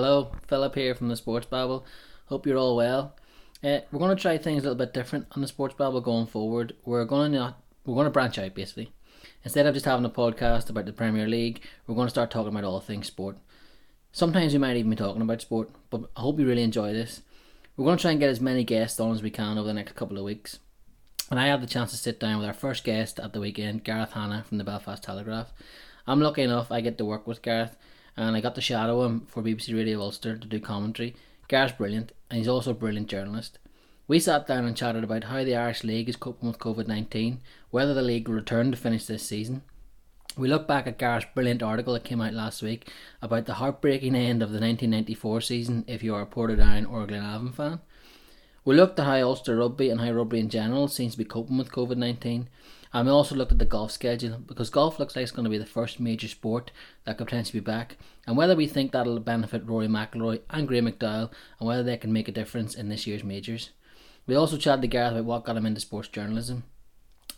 Hello, Philip here from the Sports Babble. Hope you're all well. Uh, we're going to try things a little bit different on the Sports Babble going forward. We're going to not, we're going to branch out basically. Instead of just having a podcast about the Premier League, we're going to start talking about all things sport. Sometimes we might even be talking about sport, but I hope you really enjoy this. We're going to try and get as many guests on as we can over the next couple of weeks. And I had the chance to sit down with our first guest at the weekend, Gareth Hanna from the Belfast Telegraph. I'm lucky enough I get to work with Gareth and I got to shadow him for BBC Radio Ulster to do commentary. Gareth's brilliant, and he's also a brilliant journalist. We sat down and chatted about how the Irish League is coping with COVID 19, whether the league will return to finish this season. We look back at Gareth's brilliant article that came out last week about the heartbreaking end of the 1994 season if you are a Portadown or a Glenavon fan. We looked at how Ulster rugby and how rugby in general seems to be coping with COVID 19, and we also looked at the golf schedule because golf looks like it's going to be the first major sport that could potentially be back, and whether we think that'll benefit Rory McIlroy and Graeme McDowell, and whether they can make a difference in this year's majors. We also chatted to Gareth about what got him into sports journalism.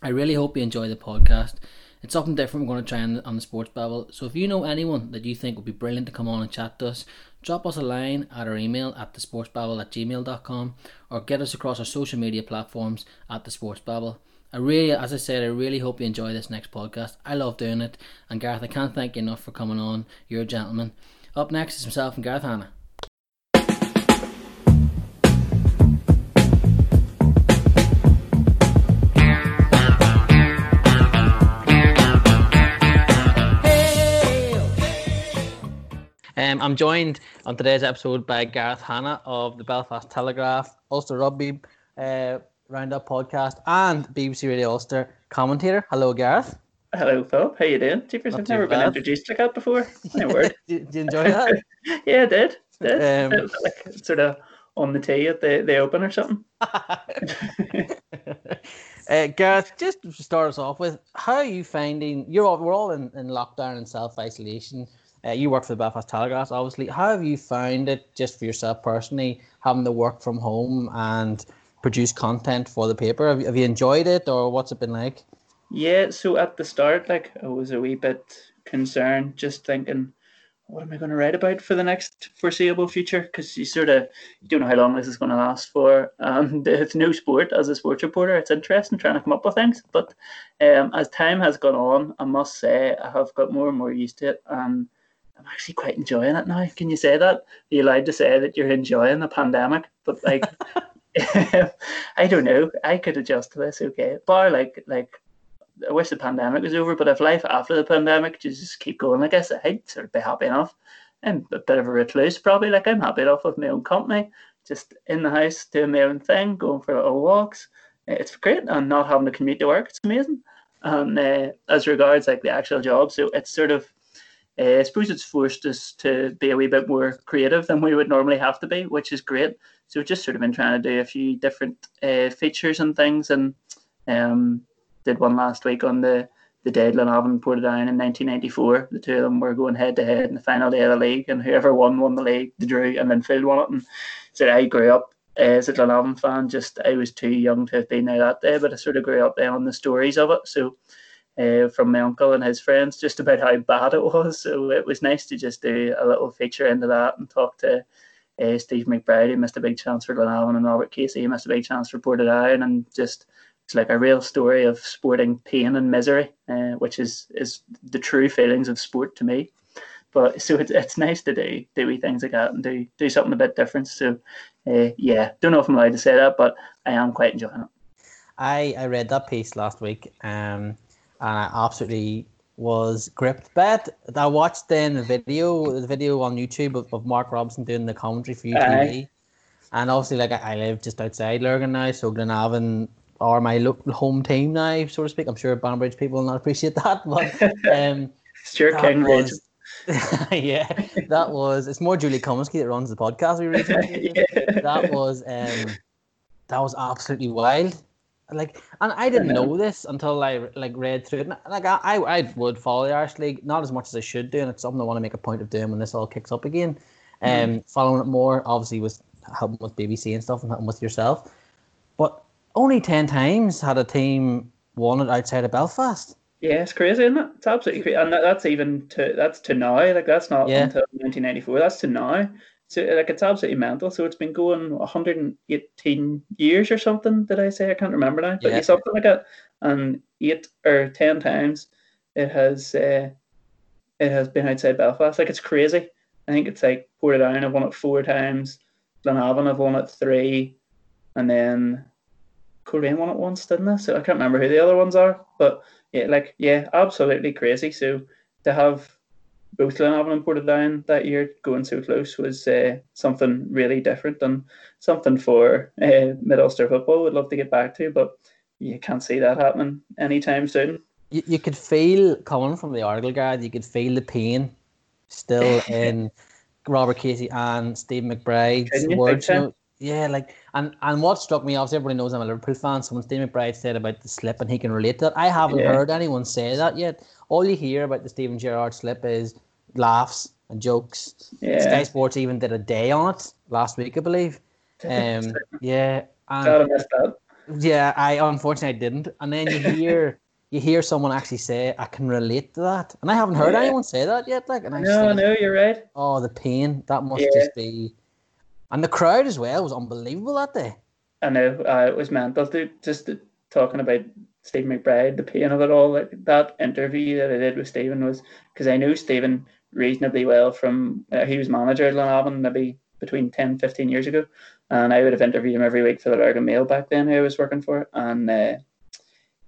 I really hope you enjoy the podcast. It's something different we're going to try on, on the Sports Babble. So if you know anyone that you think would be brilliant to come on and chat to us, drop us a line at our email at thesportsbabble at gmail.com or get us across our social media platforms at the Sports Babble. I really, as I said, I really hope you enjoy this next podcast. I love doing it, and Gareth, I can't thank you enough for coming on. You're a gentleman. Up next is myself and Gareth Hanna. Um, I'm joined on today's episode by Gareth Hanna of the Belfast Telegraph, Ulster Rugby, uh, Roundup podcast and BBC Radio Ulster commentator. Hello, Gareth. Hello, Philip. How you doing? Jeepers, I've never bad. been introduced like that before. My word. did, did, you enjoy that? yeah, I did. did. Um, like sort of on the tee at the, the open or something. uh, Gareth, just to start us off with, how are you finding? You're all, we're all in, in lockdown and self isolation. Uh, you work for the Belfast Telegraph, obviously. How have you found it, just for yourself personally, having to work from home and produce content for the paper. Have, have you enjoyed it, or what's it been like? Yeah, so at the start, like I was a wee bit concerned, just thinking, what am I going to write about for the next foreseeable future? Because you sort of you don't know how long this is going to last for. And it's no sport as a sports reporter. It's interesting trying to come up with things, but um, as time has gone on, I must say I have got more and more used to it, and I'm actually quite enjoying it now. Can you say that? Are you allowed to say that you're enjoying the pandemic? But like. I don't know. I could adjust to this, okay. Bar like like I wish the pandemic was over, but if life after the pandemic just keep going, I guess I'd sort of be happy enough. I'm a bit of a recluse probably. Like I'm happy enough with my own company, just in the house doing my own thing, going for little walks. It's great, and not having to commute to work. It's amazing. And uh, as regards like the actual job, so it's sort of uh, I suppose it's forced us to be a wee bit more creative than we would normally have to be, which is great. So we've just sort of been trying to do a few different uh, features and things, and um, did one last week on the the dead Glenavon Portadown in 1994. The two of them were going head to head in the final day of the league, and whoever won won the league. The drew, and Linfield won it. And so I grew up as a Glenavon fan. Just I was too young to have been there that day, but I sort of grew up there on the stories of it. So uh, from my uncle and his friends just about how bad it was. So it was nice to just do a little feature into that and talk to uh, Steve McBride, missed a big chance for Glenavon, and Robert Casey, missed a big chance for Portadown, and just it's like a real story of sporting pain and misery, uh, which is is the true feelings of sport to me. But so it's, it's nice to do do things like that and do do something a bit different. So uh, yeah, don't know if I'm allowed to say that, but I am quite enjoying it. I, I read that piece last week. Um, and I absolutely was gripped by it. I watched then the video, the video on YouTube of, of Mark Robinson doing the commentary for UTV. And obviously, like I, I live just outside Lurgan now, so Glenavon are my local home team now, so to speak. I'm sure Banbridge people will not appreciate that, but um, Stuart King was, yeah, that was. It's more Julie Comiskey that runs the podcast. We recently yeah. that was um, that was absolutely wild like, and I didn't know this until I like read through it. And, like, I, I would follow the Irish League, not as much as I should do, and it's something I want to make a point of doing when this all kicks up again. Mm-hmm. Um, mm. following it more, obviously, with helping with BBC and stuff, and helping with yourself. But only ten times had a team won it outside of Belfast. Yeah, it's crazy, isn't it? It's absolutely crazy, and that, that's even to that's to now. Like that's not Yeah. until 1994. That's to now. So like it's absolutely mental. So it's been going 118 years or something. Did I say? I can't remember now. But Yeah. something like that. And eight or ten times it has uh, it has been outside Belfast. Like it's crazy. I think it's like Portadown I've won it four times. Glenavon I've won it three, and then Coleraine won it once, didn't they? So I can't remember who the other ones are, but yeah, like yeah, absolutely crazy. So to have both Glenavon and Portadown that year going so close was uh, something really different and something for uh, Mid Ulster football would love to get back to, but you can't see that happening anytime soon. You, you could feel coming from the article guide. You could feel the pain still in Robert Casey and Steve McBride's words. You know? Yeah, like and and what struck me, obviously everybody knows I'm a Liverpool fan. So when Steve McBride said about the slip and he can relate to that, I haven't Yeah. heard anyone say that yet. All you hear about the Steven Gerrard slip is laughs and jokes. Sky Sports even did a day on it last week, I believe. Um, yeah, and God, I missed that. yeah, I unfortunately didn't. And then you hear you hear someone actually say, "I can relate to that," and I haven't heard Yeah. anyone say that yet. Like, and I No, no, you're right. oh, the pain that must Yeah. just be, and the crowd as well was unbelievable that day. I know uh, it was mental. To, just talking about Steve McBride, the pain of it all. Like that interview that I did with Stephen was because I knew Stephen reasonably well from uh, he was manager at Glenavon maybe between 10, 15 years ago, and I would have interviewed him every week for the Lurgan Mail back then. Who I was working for, and uh,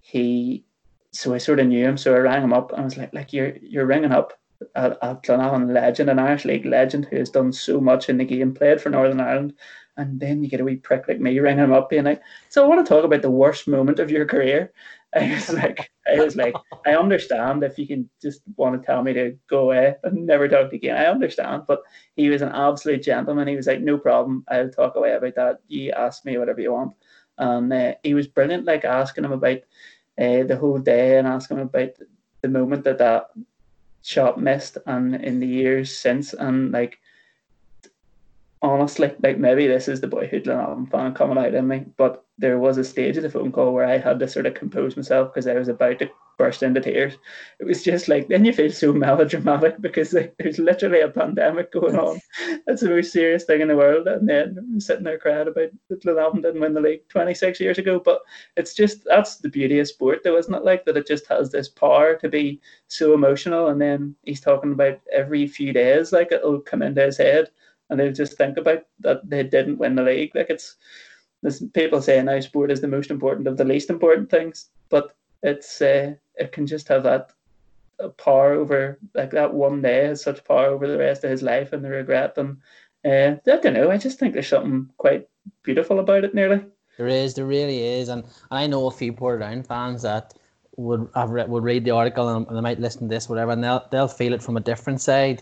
he. So I sort of knew him, so I rang him up and I was like, "Like you're you're ringing up a, a Glenavon legend, an Irish League legend who has done so much in the game, played for Northern Ireland, and then you get a wee prick like me ringing him up, being like, "So I want to talk about the worst moment of your career." I was like, I was like, I understand if you can just want to tell me to go away and never talk again. I understand, but he was an absolute gentleman. He was like, "No problem, I'll talk away about that. You ask me whatever you want." And uh, he was brilliant, like asking him about uh, the whole day and asking him about the moment that that shot missed and in the years since and like honestly like maybe this is the boyhood Glenavon fan coming out in me but there was a stage of the phone call where I had to sort of compose myself because I was about to burst into tears. It was just like then you feel so melodramatic because like, there's literally a pandemic going on. That's the most serious thing in the world. And then I'm sitting there crying about that Glenavon didn't win the league 26 years ago. But it's just that's the beauty of sport though isn't it? Like that it just has this power to be so emotional. And then he's talking about every few days like it'll come into his head. And they'll just think about that they didn't win the league. Like it's there's people say now sport is the most important of the least important things. But it's uh, it can just have that power over like that one day has such power over the rest of his life and the regret and uh, I don't know I just think there's something quite beautiful about it nearly. There is, there really is, and, and I know a few Portadown fans that would have re- would read the article and, and they might listen to this, whatever, and they'll they'll feel it from a different side,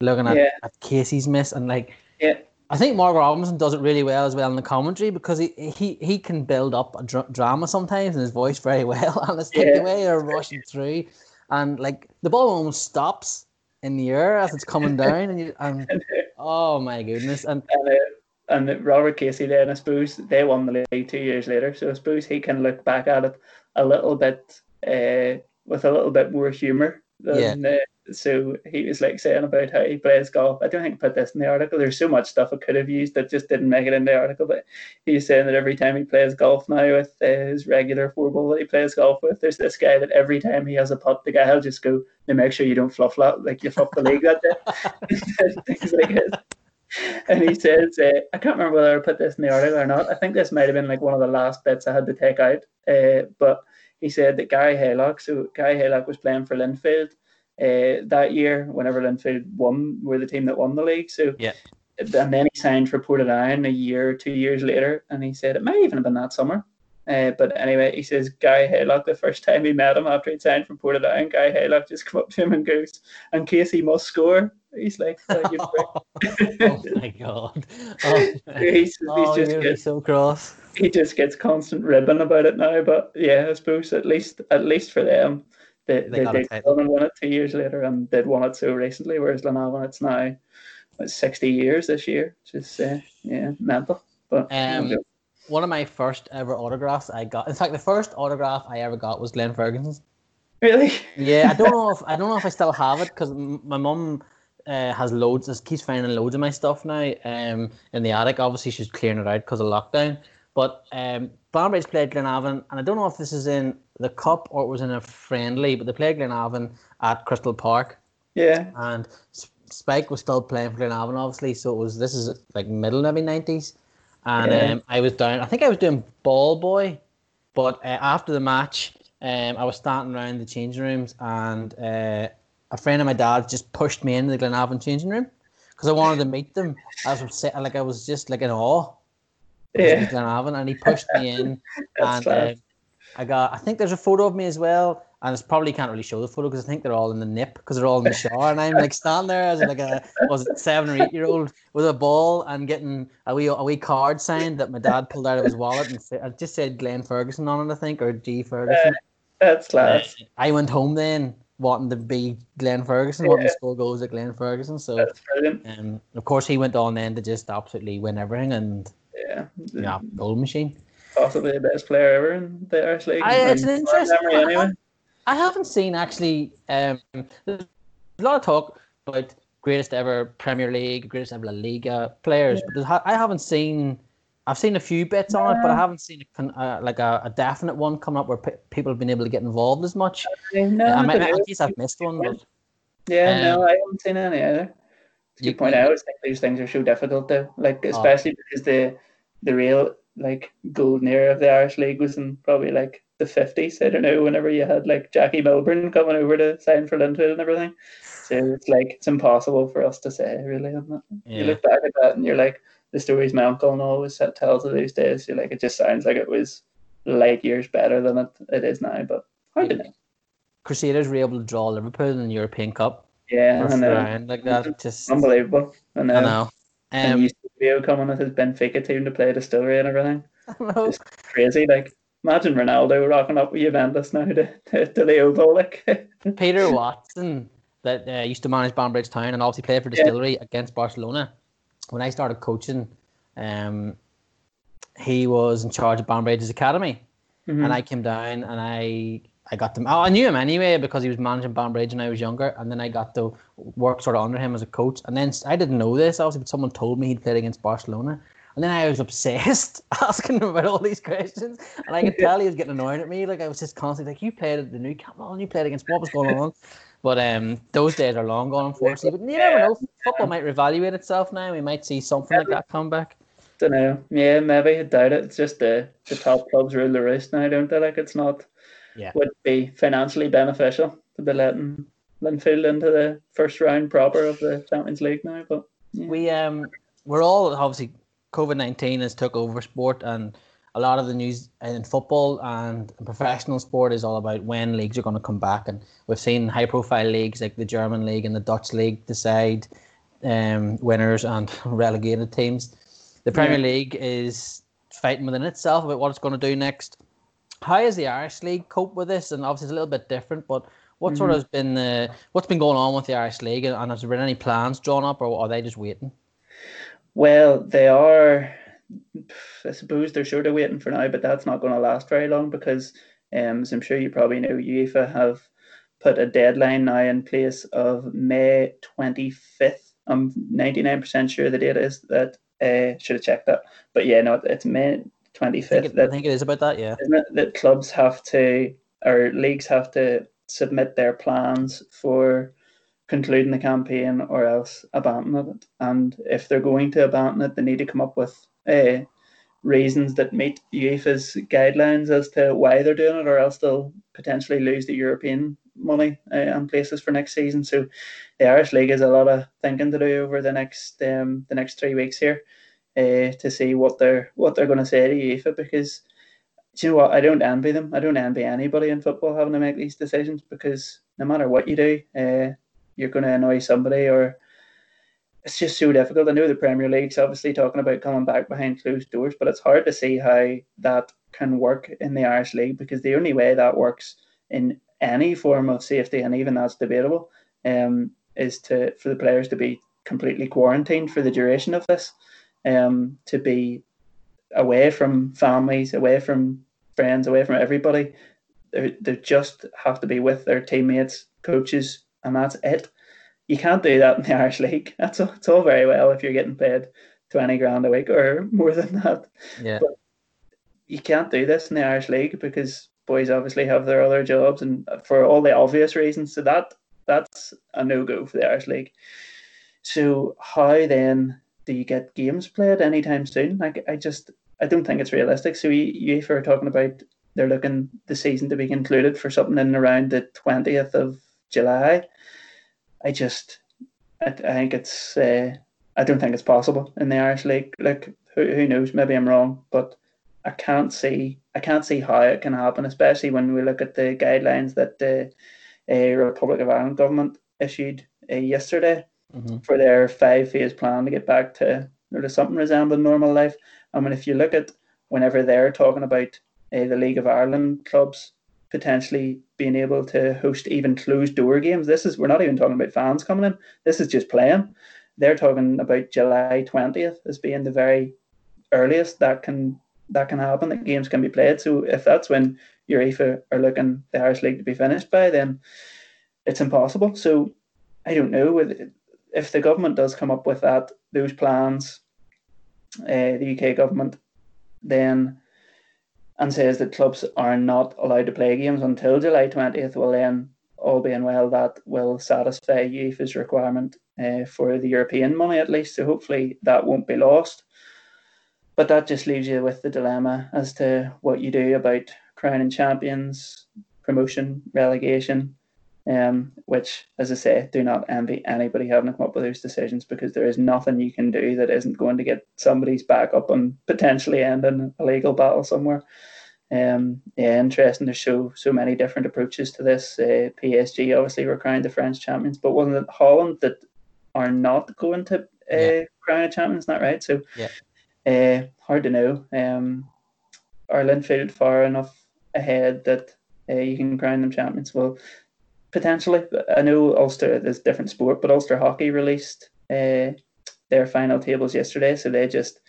looking at, Yeah. at Casey's miss and like yeah I think Mark Robinson does it really well as well in the commentary because he he, he can build up a dr- drama sometimes in his voice very well, and it's like Yeah. the way they're rushing through, and like the ball almost stops in the air as it's coming down, and you and oh my goodness, and and, uh, and Robert Casey then I suppose they won the league two years later. So I suppose he can look back at it a little bit uh, with a little bit more humour than uh, so he was like saying about how he plays golf I don't think I put this in the article there's so much stuff I could have used that just didn't make it in the article but he's saying that every time he plays golf now with his regular four ball that he plays golf with there's this guy that every time he has a putt the guy will just go now make sure you don't fluff that like you fluff the league that day things like this and he says, uh, I can't remember whether I put this in the article or not. I think this might have been like one of the last bits I had to take out. Uh, but he said that Gary Haylock, so Gary Haylock was playing for Linfield uh, that year whenever Linfield won, were the team that won the league. So Yeah. and then he signed for Portadown a year or two years later, and he said it might even have been that summer. Uh, but anyway, he says Gary Haylock, the first time he met him after he'd signed from Portadown, Gary Haylock just come up to him and goes, and Casey must score. He's like, "Oh, you prick." oh my god, oh, he's, oh, just gets, so cross. he just gets constant ribbon about it now. But yeah, I suppose at least at least for them, they, They they, did come it two years later, and they'd won it so recently. Whereas Glenavon, it's now it's sixty years this year, which is uh, yeah mental. But Um, one of my first ever autographs I got. In fact, the first autograph I ever got was Glenn Ferguson's. Really? Yeah, I don't know if I don't know if I still have it because my mum uh, has loads. Just keeps finding loads of my stuff now. Um, in the attic. Obviously, she's clearing it out because of lockdown. But um, Banbridge played Glenavon, and I don't know if this is in the cup or it was in a friendly, but they played Glenavon at Crystal Park. Yeah. And Spike was still playing for Glenavon, obviously. So it was this is like middle maybe nineties, and yeah. um, I was down. I think I was doing ball boy, but uh, after the match, um, I was standing around the changing rooms, and uh, a friend of my dad's just pushed me into the Glenavon changing room because I wanted to meet them. I was upset, like I was just like in awe. Yeah, Glenavon, and he pushed me in, and uh, I got. I think there's a photo of me as well, and it's probably can't really show the photo because I think they're all in the nip because they're all in the shower, and I'm like standing there as like a was it seven or eight year old with a ball and getting a wee a wee card signed that my dad pulled out of his wallet and it just said Glenn Ferguson on it, I think, or G Ferguson. Uh, that's class. Uh, I went home then wanting to be Glenn Ferguson, yeah. wanting to score goals at Glenn Ferguson. So that's brilliant. Um, of course, he went on then to just absolutely win everything and yeah, yeah, goal machine. Possibly the best player ever in the Irish League. I, it's an interesting memory anyway. I, haven't seen actually. Um, there's a lot of talk about greatest ever Premier League, greatest ever La Liga players, yeah. but I haven't seen I've seen a few bits on it, but I haven't seen a, uh, like a, a, definite one coming up where p- people have been able to get involved as much. No, I, might, I guess I've missed one. But, yeah, um, no, I haven't seen any either. You point out, I think these things are so difficult though, like, oh. especially oh. because the the real like golden era of the Irish League was in probably like the fifties. I don't know, whenever you had like Jackie Milburn coming over to sign for Linfield and everything. So it's like it's impossible for us to say, really? Yeah. You look back at that and you're like, the stories my uncle and always tells of those days. You're like, it just sounds like it was light years better than it, it is now, but hard to know. Crusaders were able to draw Liverpool in the European Cup. Yeah, I know. Like that, just unbelievable. I know. I know. Um, and Eusébio coming with his Benfica team to play distillery and everything. I know. Just crazy. Like, imagine Ronaldo rocking up with Juventus now to, to, to Leo Like Peter Watson, that uh, used to manage Banbridge Town and obviously played for Distillery yeah. against Barcelona when I started coaching, um, he was in charge of Banbridge's academy, mm-hmm. and I came down and I I got to oh, I knew him anyway because he was managing Banbridge when I was younger, and then I got to work sort of under him as a coach. And then I didn't know this obviously, but someone told me he'd played against Barcelona. And then I was obsessed asking him about all these questions, and I could tell he was getting annoyed at me. Like I was just constantly like, "You played at the Nou Camp, and you played against what was going on?" But um, those days are long gone, unfortunately. But you never know. Football might reevaluate itself now. We might see something like that come back. Don't know. Yeah, maybe I doubt it. It's just the the top clubs rule the roost now, don't they? Like it's not. Yeah. Would be financially beneficial to be letting Linfield into the first round proper of the Champions League now, but yeah. we um we're all obviously COVID nineteen has took over sport and a lot of the news in football and professional sport is all about when leagues are going to come back. And we've seen high profile leagues like the German league and the Dutch league decide um, winners and relegated teams. The Premier yeah. League is fighting within itself about what it's going to do next. How has the Irish League cope with this? And obviously it's a little bit different, but what mm-hmm. sort of has been uh, what's been going on with the Irish League, and has there been any plans drawn up, or are they just waiting? Well, they are I suppose they're sort of waiting for now, but that's not going to last very long because, um, as I'm sure you probably know, UEFA have put a deadline now in place of May 25th. I'm 99% sure the date is that. Uh, should have checked that, but yeah, no, it's May 25th. I think, it, that, I think it is about that, yeah. Isn't it that clubs have to or leagues have to submit their plans for concluding the campaign or else abandon it. And if they're going to abandon it, they need to come up with uh, reasons that meet UEFA's guidelines as to why they're doing it, or else they'll potentially lose the European money uh, and places for next season. So the Irish League has a lot of thinking to do over the next um, the next three weeks here uh, to see what they're what they're going to say to UEFA because. you know what? I don't envy them. I don't envy anybody in football having to make these decisions because no matter what you do, uh, you're going to annoy somebody or it's just so difficult. I know the Premier League's obviously talking about coming back behind closed doors, but it's hard to see how that can work in the Irish League because the only way that works in any form of safety, and even that's debatable, um, is to for the players to be completely quarantined for the duration of this, um, to be away from families, away from friends, away from everybody they they just have to be with their teammates, coaches, and that's it. You can't do that in the Irish League. That's all, it's all very well if you're getting paid twenty grand a week or more than that. Yeah. But you can't do this in the Irish League because boys obviously have their other jobs and for all the obvious reasons. So that that's a no go for the Irish League. So how then do you get games played anytime soon? Like I just I don't think it's realistic. So UEFA are talking about they're looking the season to be concluded for something in around the twentieth of July. I just I, I think it's uh, I don't think it's possible in the Irish League. Like who, who knows? Maybe I'm wrong, but I can't see I can't see how it can happen, especially when we look at the guidelines that the uh, Republic of Ireland government issued uh, yesterday mm-hmm. for their five phase plan to get back to or to something resembling normal life. I mean, if you look at whenever they're talking about uh, the League of Ireland clubs potentially being able to host even closed door games, this is we're not even talking about fans coming in. This is just playing. They're talking about July twentieth as being the very earliest that can that can happen. That games can be played. So if that's when UEFA are looking the Irish League to be finished by, then it's impossible. So I don't know if the government does come up with that those plans, uh, the UK government, then and says that clubs are not allowed to play games until July twentieth. Well, then all being well, that will satisfy UEFA's requirement uh, for the European money at least. So hopefully that won't be lost. But that just leaves you with the dilemma as to what you do about crowning champions, promotion, relegation, um, which, as I say, do not envy anybody having to come up with those decisions because there is nothing you can do that isn't going to get somebody's back up and potentially end in a legal battle somewhere. Um, yeah, interesting. There's so so many different approaches to this. Uh, PSG obviously were crowned the French champions, but wasn't it Holland that are not going to uh, yeah. crown a champion? Is that right? So yeah. Uh, hard to know. Um, are Linfield far enough ahead that uh, you can crown them champions? Well, potentially. I know Ulster is different sport, but Ulster Hockey released uh, their final tables yesterday, so they just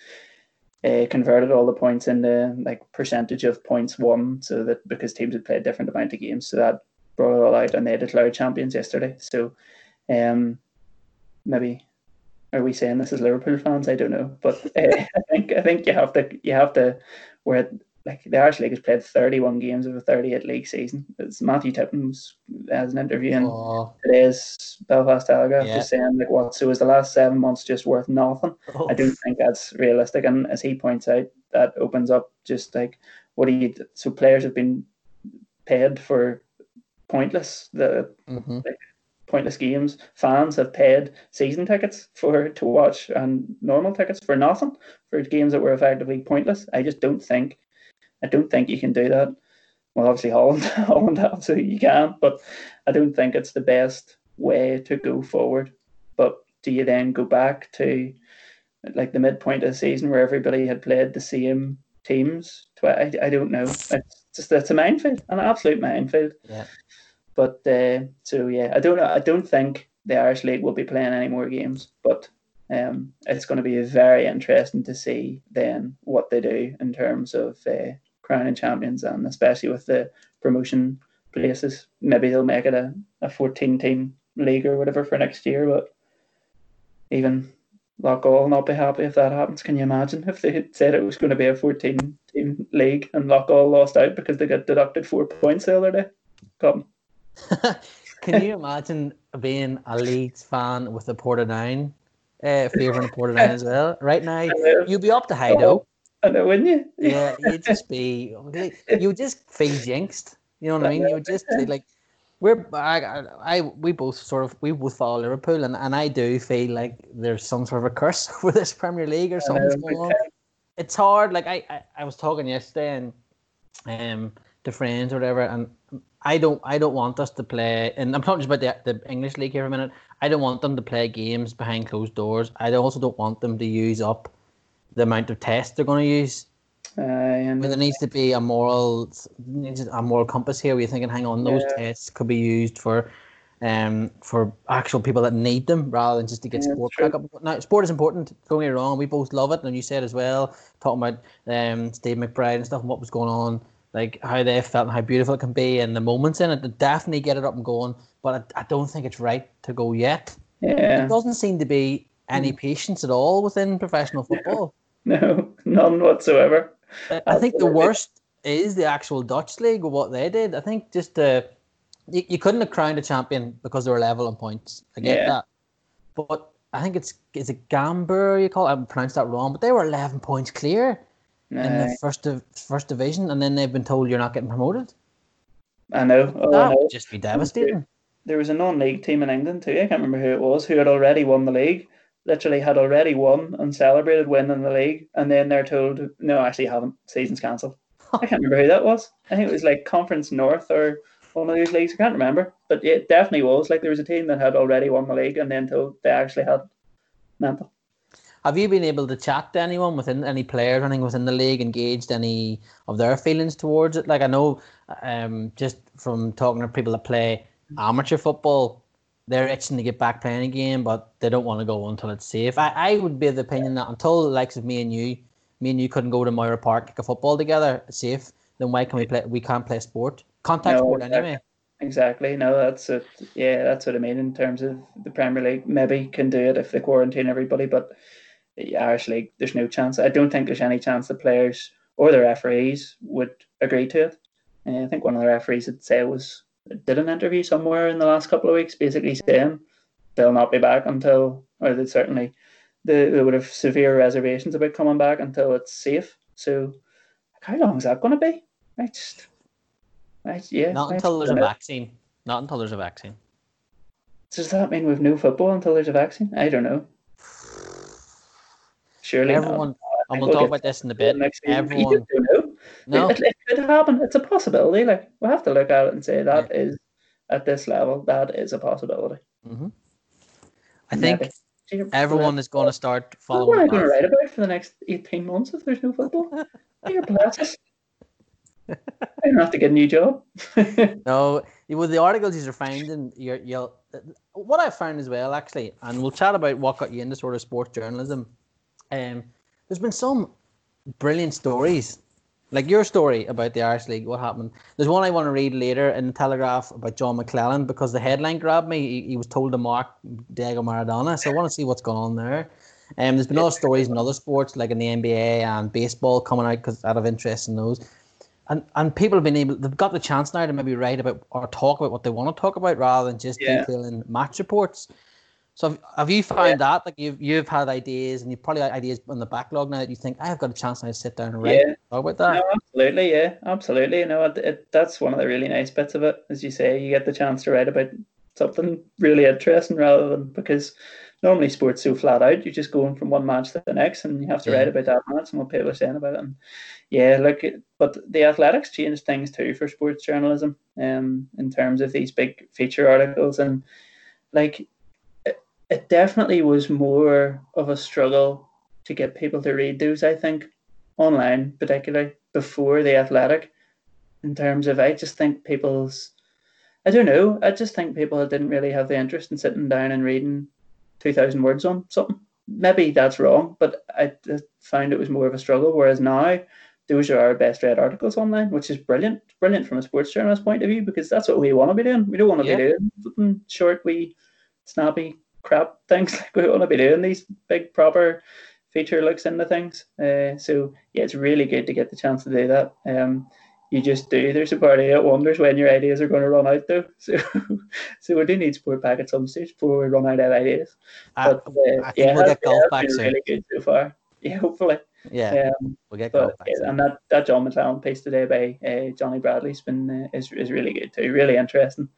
uh, converted all the points into like percentage of points won, so that because teams had played different amount of games, so that brought it all out, and they declared champions yesterday. So, um, maybe are we saying this as Liverpool fans? I don't know, but uh, I think I think you have to you have to where like the Irish League has played 31 games of a 38 league season. It's Matthew Tippins as an interview in oh. today's Belfast Telegraph yeah. just saying like what so is the last seven months just worth nothing? Oh. I don't think that's realistic. And as he points out, that opens up just like what do you so players have been paid for pointless the mm-hmm. like, pointless games. Fans have paid season tickets for to watch and normal tickets for nothing for games that were effectively pointless. I just don't think I don't think you can do that. Well, obviously Holland, Holland absolutely you can't. but I don't think it's the best way to go forward. But do you then go back to like the midpoint of the season where everybody had played the same teams? I, I don't know. It's just it's a minefield, an absolute minefield. Yeah. But uh, so yeah, I don't I don't think the Irish League will be playing any more games, but um, it's going to be very interesting to see then what they do in terms of uh, crowning champions, and especially with the promotion places. Maybe they'll make it a, a 14 team league or whatever for next year, but even Loughgall not be happy if that happens. Can you imagine if they had said it was going to be a 14 team league and Loughgall lost out because they got deducted four points the other day? Come. Can you imagine being a Leeds fan with a Portadown, uh, favouring Portadown as well? Right now, you'd be up to high though. I know, wouldn't you? Yeah, you'd just be, you would just feel jinxed. You know what I mean? You would just like, we're, I, I, we both sort of, we both follow Liverpool, and, and I do feel like there's some sort of a curse for this Premier League or something's going on. It's hard. Like I, I, I was talking yesterday and um to friends or whatever, and I don't, I don't want us to play, and I'm talking just about the, the English league here for a minute. I don't want them to play games behind closed doors. I also don't want them to use up the amount of tests they're going to use. Uh, and there needs to be a moral, a moral compass here. Where you're thinking, hang on, those yeah. tests could be used for, um, for actual people that need them rather than just to get yeah, sport back up. Now, sport is important. Don't get me wrong. We both love it, and you said as well, talking about um Steve McBride and stuff and what was going on like how they felt and how beautiful it can be and the moments in it. To definitely get it up and going, but I, I don't think it's right to go yet. Yeah. There doesn't seem to be any patience at all within professional football. No, none whatsoever. I- I think the worst is the actual Dutch league what they did. I think just uh, you, you couldn't have crowned a champion because they were level on points. I get Yeah. that, but I think it's is it Gamber you call it? I pronounced that wrong, but they were eleven points clear in the first div- first division, and then they've been told you're not getting promoted. I know. Oh, I that know. would just be devastating. There was a non-league team in England too. I can't remember who it was who had already won the league. Literally had already won and celebrated winning the league, and then they're told, "No, actually, you haven't. Season's cancelled." I can't remember who that was. I think it was like Conference North or one of these leagues. I can't remember, but it definitely was. Like there was a team that had already won the league, and then told they actually had mental. Have you been able to chat to anyone within any players, or anything within the league, engaged any of their feelings towards it? Like I know, um, just from talking to people that play amateur football, they're itching to get back playing again, but they don't want to go until it's safe. I, I would be of the opinion that until the likes of me and you, me and you couldn't go to Moira Park kick a football together safe, then why can we play? We can't play sport, contact No, sport exactly. anyway. Exactly. No, that's it. Yeah, that's what I mean in terms of the Premier League. Maybe can do it if they quarantine everybody, but the Irish League, there's no chance. I don't think there's any chance the players or the referees would agree to it. And I think one of the referees had said was did an interview somewhere in the last couple of weeks, basically saying they'll not be back until, or they certainly they, they would have severe reservations about coming back until it's safe. So, how long is that going to be? I just, I, yeah. Not until there's a know. vaccine. Not until there's a vaccine. Does that mean we've no football until there's a vaccine? I don't know. Surely Everyone, not. and we'll we'll talk about this in a bit. Next season. You Everyone. No, It, it could happen. It's a possibility. Like we have to look at it and say that is at this level that is a possibility. hmm I think Maybe. Everyone is going to start following. What am I going to write about for the next eighteen months if there's no football? Dear bless us. I don't have to get a new job. No, with the articles you're finding, you're, you'll. What I found as well, actually, and we'll chat about what got you into sort of sports journalism. Um, there's been some brilliant stories, like your story about the Irish League. What happened? There's one I want to read later in the Telegraph about John McClelland because the headline grabbed me. He, he was told to mark Diego Maradona, so I want to see what's going on there. Um, there's been other stories in other sports, like in the NBA and baseball, coming out because out of interest in those and and people have been able they've got the chance now to maybe write about or talk about what they want to talk about rather than just Yeah. detailing match reports. So have, you found that like you've you've had ideas and you've probably had ideas on the backlog now that you think I have got a chance now to sit down and write Yeah. talk about that. No, absolutely, yeah, absolutely. You know, it, it, that's one of the really nice bits of it, as you say, you get the chance to write about something really interesting rather than because normally sports so flat out, you're just going from one match to the next, and you have to Yeah. write about that match and what people are saying about it. And yeah, look, but the Athletic's changed things too for sports journalism, um, in terms of these big feature articles and like it, it definitely was more of a struggle to get people to read those. I think online, particularly before the athletic, in terms of I just think people's I don't know, I just think people didn't really have the interest in sitting down and reading two thousand words on something. Maybe that's wrong, but I found it was more of a struggle. Whereas now, those are our best read articles online, which is brilliant. Brilliant from a sports journalist point of view because that's what we want to be doing. We don't want to Yeah. be doing something short, wee, snappy crap things. Like we want to be doing these big proper feature looks into things. Uh, so yeah, it's really good to get the chance to do that. Um, you just do. There's a party that wonders when your ideas are going to run out, though. So, so we do need sport back at some stage before we run out of ideas. But uh, yeah, we'll get golf back soon. really good so far. Yeah, hopefully. yeah, Um, we'll get golf back. yeah, and that, that John McClelland piece today by uh, Johnny Bradley's been uh, is is really good too. Really interesting,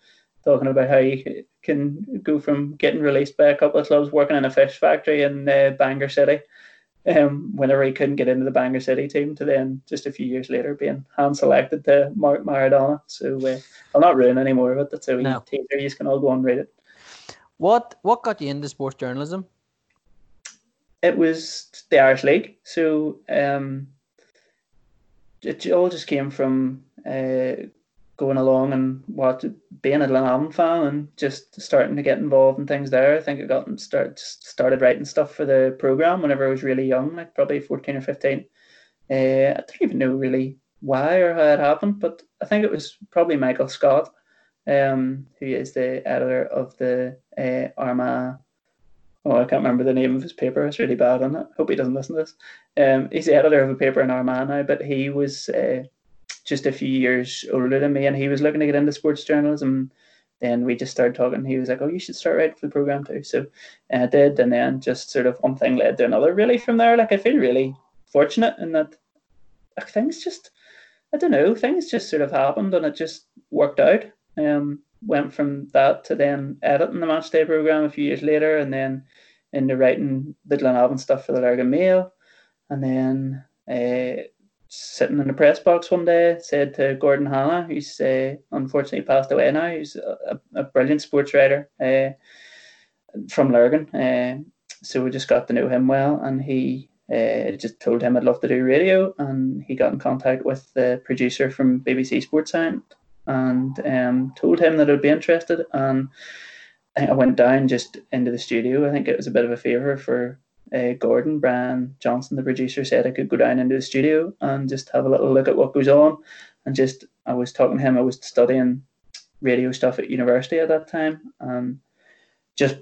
talking about how you c- can go from getting released by a couple of clubs, working in a fish factory in uh, Bangor City, um, whenever he couldn't get into the Bangor City team, to then just a few years later being hand selected to Mark Maradona. So uh, I'll not ruin any more of it. That's a wee No. teaser. You can all go and read it. What what got you into sports journalism? it was the Irish League. So um, it all just came from uh, going along and what being a Glenavon fan and just starting to get involved in things there. I think I got start started writing stuff for the program whenever I was really young, like probably fourteen or fifteen. Uh, I don't even know really why or how it happened, but I think it was probably Michael Scott, um, who is the editor of the uh, Armagh. Oh, I can't remember the name of his paper. It's really bad on it. Hope he doesn't listen to this. Um, he's the editor of a paper in Armagh now, but he was uh, just a few years older than me, and he was looking to get into sports journalism. Then we just started talking. He was like, "Oh, you should start writing for the program too." So I did, and then just sort of one thing led to another. Really, from there, like I feel really fortunate in that like, things just, I don't know, things just sort of happened, and it just worked out. Um, went from that to then editing the match day program a few years later, and then into writing the Glenavon stuff for the Lurgan Mail, and then uh, sitting in the press box one day, said to Gordon Hanna, who's uh, unfortunately passed away now, who's a, a brilliant sports writer uh, from Lurgan. Uh, so we just got to know him well, and he uh, just told him I'd love to do radio, and he got in contact with the producer from BBC Sports Sound and um, told him that I'd be interested. And I went down just into the studio. I think it was a bit of a favour for uh, Gordon, Brian Johnson, the producer, said I could go down into the studio and just have a little look at what goes on. And just, I was talking to him, I was studying radio stuff at university at that time. And just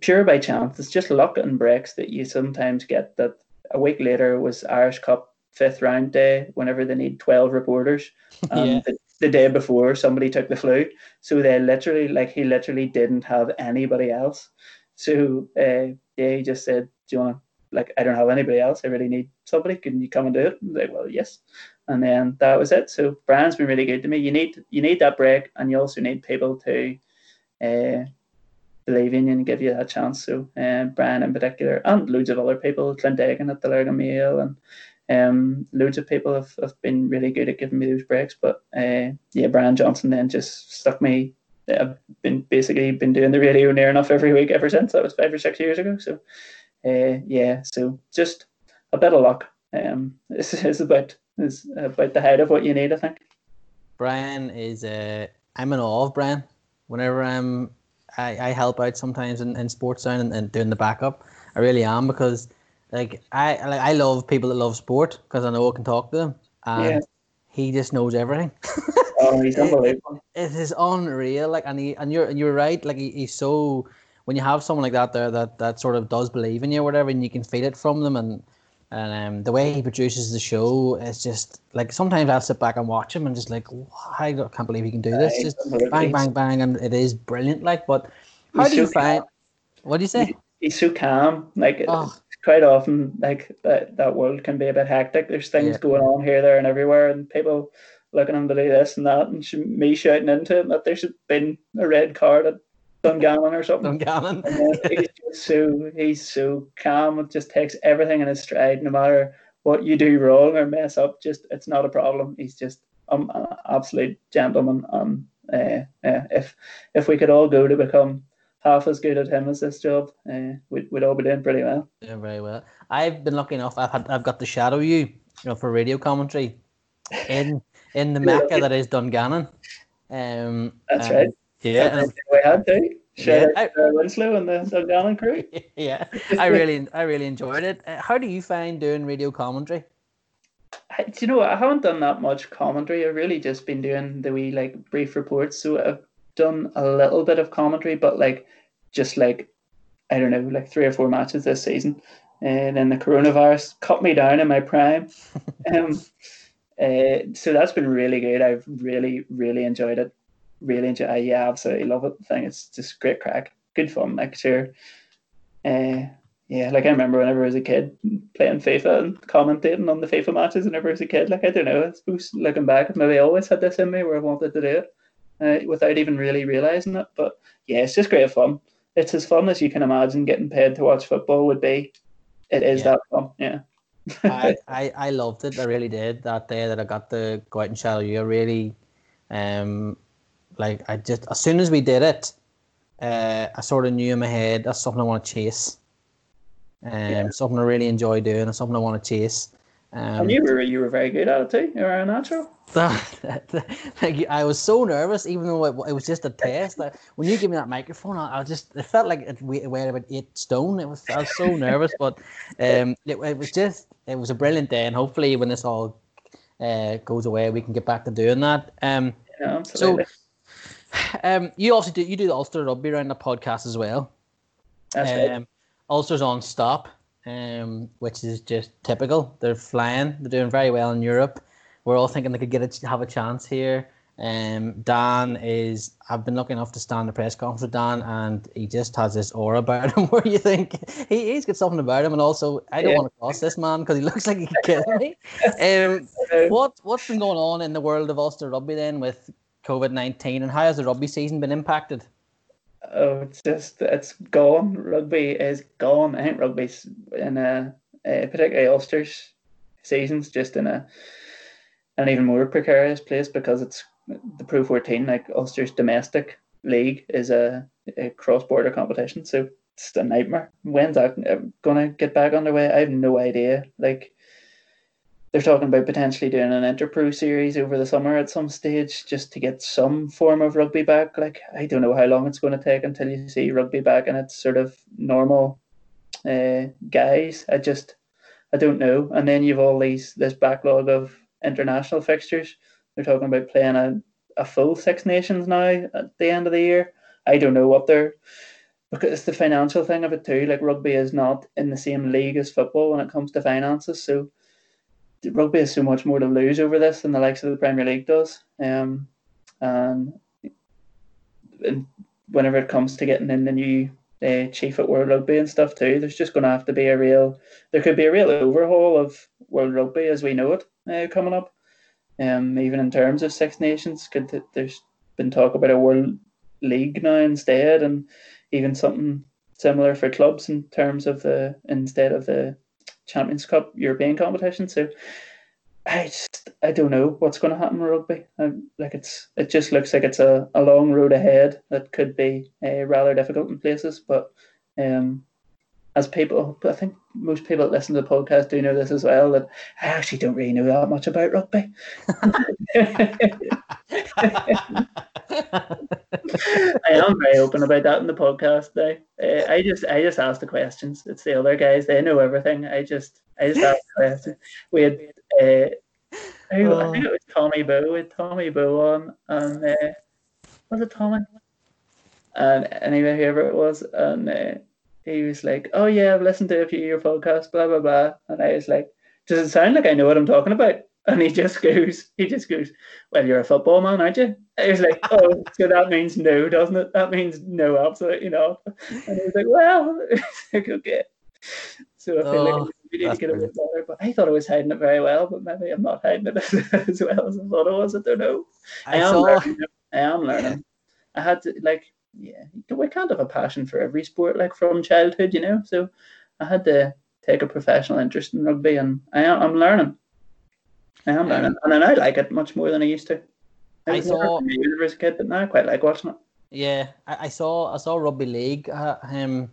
pure by chance, it's just luck and breaks that you sometimes get that a week later was Irish Cup fifth round day whenever they need 12 reporters. Um, yeah. the, the, day before somebody took the flu. So they literally, like, he literally didn't have anybody else. So uh, yeah, he just said, Do you want to, like, I don't have anybody else. I really need somebody. Can you come and do it? I'm like, well, yes. And then that was it. So Brian's been really good to me. You need you need that break, and you also need people to uh, believe in you and give you that chance. So uh, Brian in particular, and loads of other people, Clint Egan at the Lurgan Mail, and um, loads of people have, have been really good at giving me those breaks. But uh, yeah, Brian Johnson then just stuck me I've been basically been doing the radio near enough every week ever since. That was five or six years ago. So, uh, yeah, so just a bit of luck. Um, this is about is about the height of what you need, I think. Brian is uh, I'm in awe of Brian. Whenever I'm I, I help out sometimes in, in sports sound and, and doing the backup. I really am because like I like I love people that love sport because I know I can talk to them and yeah. he just knows everything. Oh, he's unbelievable. It, it is unreal. Like, and he and you're and you're right. Like, he, he's so when you have someone like that there that that sort of does believe in you, or whatever, and you can feel it from them, and and um, the way he produces the show is just like sometimes I'll sit back and watch him and just like I can't believe he can do this. Just bang, bang, bang, and it is brilliant. Like, but how he's do you so find? Calm. What do you say? He's so calm. Like oh. quite often, like that that world can be a bit hectic. There's things yeah. going on here, there, and everywhere, and people looking him to do this and that, and me shouting into him that there should have been a red card at Dungannon or something. Dungannon. he's just so he's so calm. It just takes everything in his stride, no matter what you do wrong or mess up. Just it's not a problem. He's just um, an absolute gentleman. Um, uh, uh, if if we could all go to become half as good at him as this job, uh, we'd, we'd all be doing pretty well. Yeah, very well. I've been lucky enough. I've had I've got to shadow you, you know, for radio commentary in in the mecca that is Dungannon. Um, That's right. Yeah, That's we had to. Shout yeah, out to Winslow and the Dungannon crew. Yeah, I really, I really enjoyed it. Uh, how do you find doing radio commentary? I, do you know I haven't done that much commentary. I've really just been doing the wee like brief reports. So I've done a little bit of commentary, but like just like I don't know, like three or four matches this season. And then the coronavirus cut me down in my prime. um, uh, so that's been really good. I've really, really enjoyed it. Really enjoy. I yeah, absolutely love it. Thing it's just great crack, good fun. Like sure, uh, yeah. Like I remember whenever I was a kid playing FIFA and commentating on the FIFA matches. Whenever I was a kid, like I don't know. I suppose looking back, maybe I always had this in me where I wanted to do it uh, without even really realizing it. But yeah, it's just great fun. It's as fun as you can imagine getting paid to watch football would be. It is yeah. that fun. Yeah. I, I, I loved it. I really did that day that I got to go out and shadow you. I really, um, like I just as soon as we did it, uh, I sort of knew in my head that's something I want to chase. Um, yeah. something I really enjoy doing, and something I want to chase. Um, and you were you were very good at it too. You were a natural. like I was so nervous, even though it, it was just a test. Like, when you give me that microphone, I, I just it felt like it weighed, about eight stone. It was I was so nervous, but um, it, it was just it was a brilliant day, and hopefully when this all uh, goes away, we can get back to doing that. Um, Yeah, absolutely. um, you also do you do the Ulster Rugby around the podcast as well. That's right. Um, Ulster's on stop, um, which is just typical. They're flying. They're doing very well in Europe. We're all thinking they could get a, have a chance here. Um, Dan is. I've been lucky enough to stand the press conference with Dan, and he just has this aura about him where you think he, he's got something about him, and also I don't Yeah. want to cross this man because he looks like he could kill me. Um, what what's been going on in the world of Ulster rugby then with COVID nineteen, and how has the rugby season been impacted? Oh, it's just it's gone. Rugby is gone. I think rugby's in a, uh particularly Ulster's seasons just in a an even more precarious place because it's the Pro 14, like Ulster's domestic league, is a, a cross border competition. So it's a nightmare. When's that going to get back underway? I have no idea. Like, they're talking about potentially doing an interpro series over the summer at some stage just to get some form of rugby back. Like, I don't know how long it's going to take until you see rugby back and it's sort of normal uh, guys. I just, I don't know. And then you've all these this backlog of international fixtures. They're talking about playing a, a full Six Nations now at the end of the year. I don't know what they're because it's the financial thing of it too. Like rugby is not in the same league as football when it comes to finances. So rugby has so much more to lose over this than the likes of the Premier League does. Um, and, and whenever it comes to getting in the new uh, chief at World Rugby and stuff too, there's just going to have to be a real, there could be a real overhaul of World Rugby as we know it uh, coming up. Um, even in terms of Six Nations, could there's been talk about a World League now instead, and even something similar for clubs in terms of the instead of the Champions Cup European competition. So I just I don't know what's going to happen with rugby. i like it's it just looks like it's a, a long road ahead that could be uh, rather difficult in places. But um, as people, I think most people that listen to the podcast do know this as well. That I actually don't really know that much about rugby. I am very open about that in the podcast. Uh, I just I just ask the questions. It's the other guys; they know everything. I just I just ask the questions. We had uh, who, I think it was Tommy Bowe with Tommy Bowe on, and uh, was it Tommy? And anyway, whoever it was, and uh, he was like, "Oh yeah, I've listened to a few of your podcasts, blah blah blah," and I was like, "Does it sound like I know what I'm talking about?" And he just goes, he just goes, "Well, you're a football man, aren't you?" I was like, "Oh, so that means no, doesn't it? That means no, absolutely not." And he was like, "Well," like, "Okay." So I feel Oh, like we need to get a bit better. But I thought I was hiding it very well, but maybe I'm not hiding it as well as I thought I was. I don't know. I, I am saw learning. I am learning. I had to like, yeah, we can't have a passion for every sport like from childhood, you know. So I had to take a professional interest in rugby, and I am I'm learning. I am learning, and then I like it much more than I used to. I I saw- a university kid, but now I quite like watching it. Yeah, I, I saw I saw rugby league. Uh, um,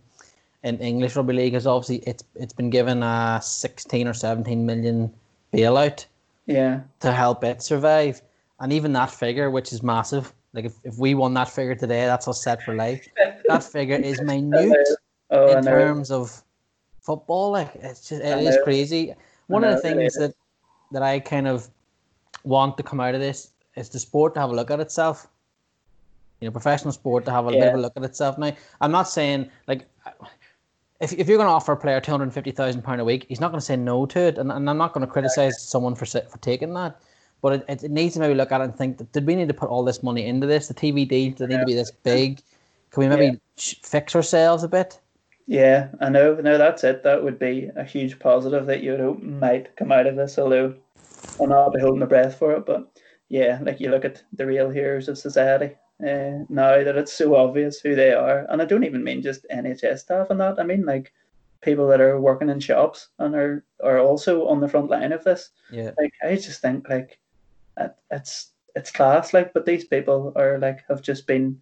in English rugby league is obviously it's it's been given a sixteen or seventeen million bailout Yeah, to help it survive, and even that figure, which is massive. Like if, if we won that figure today, that's us set for life. That figure is minute oh, in terms of football. Like it's just it is crazy. One of the things that that I kind of want to come out of this is the sport to have a look at itself. You know, professional sport to have a bit of a look at itself. Now, I'm not saying like if, if you're going to offer a player two hundred fifty thousand pound a week, he's not going to say no to it, and, and I'm not going to criticize someone for for taking that. But it, it, it needs to maybe look at it and think, did we need to put all this money into this? The TV deals, they need to be this big. Can we maybe sh fix ourselves a bit? Yeah, I know. No, that's it. That would be a huge positive that you would hope might come out of this, although I'll not be holding my breath for it. But yeah, like you look at the real heroes of society uh, now that it's so obvious who they are. And I don't even mean just NHS staff and that. I mean like people that are working in shops and are, are also on the front line of this. Yeah. Like I just think like it's it's class like but these people are like have just been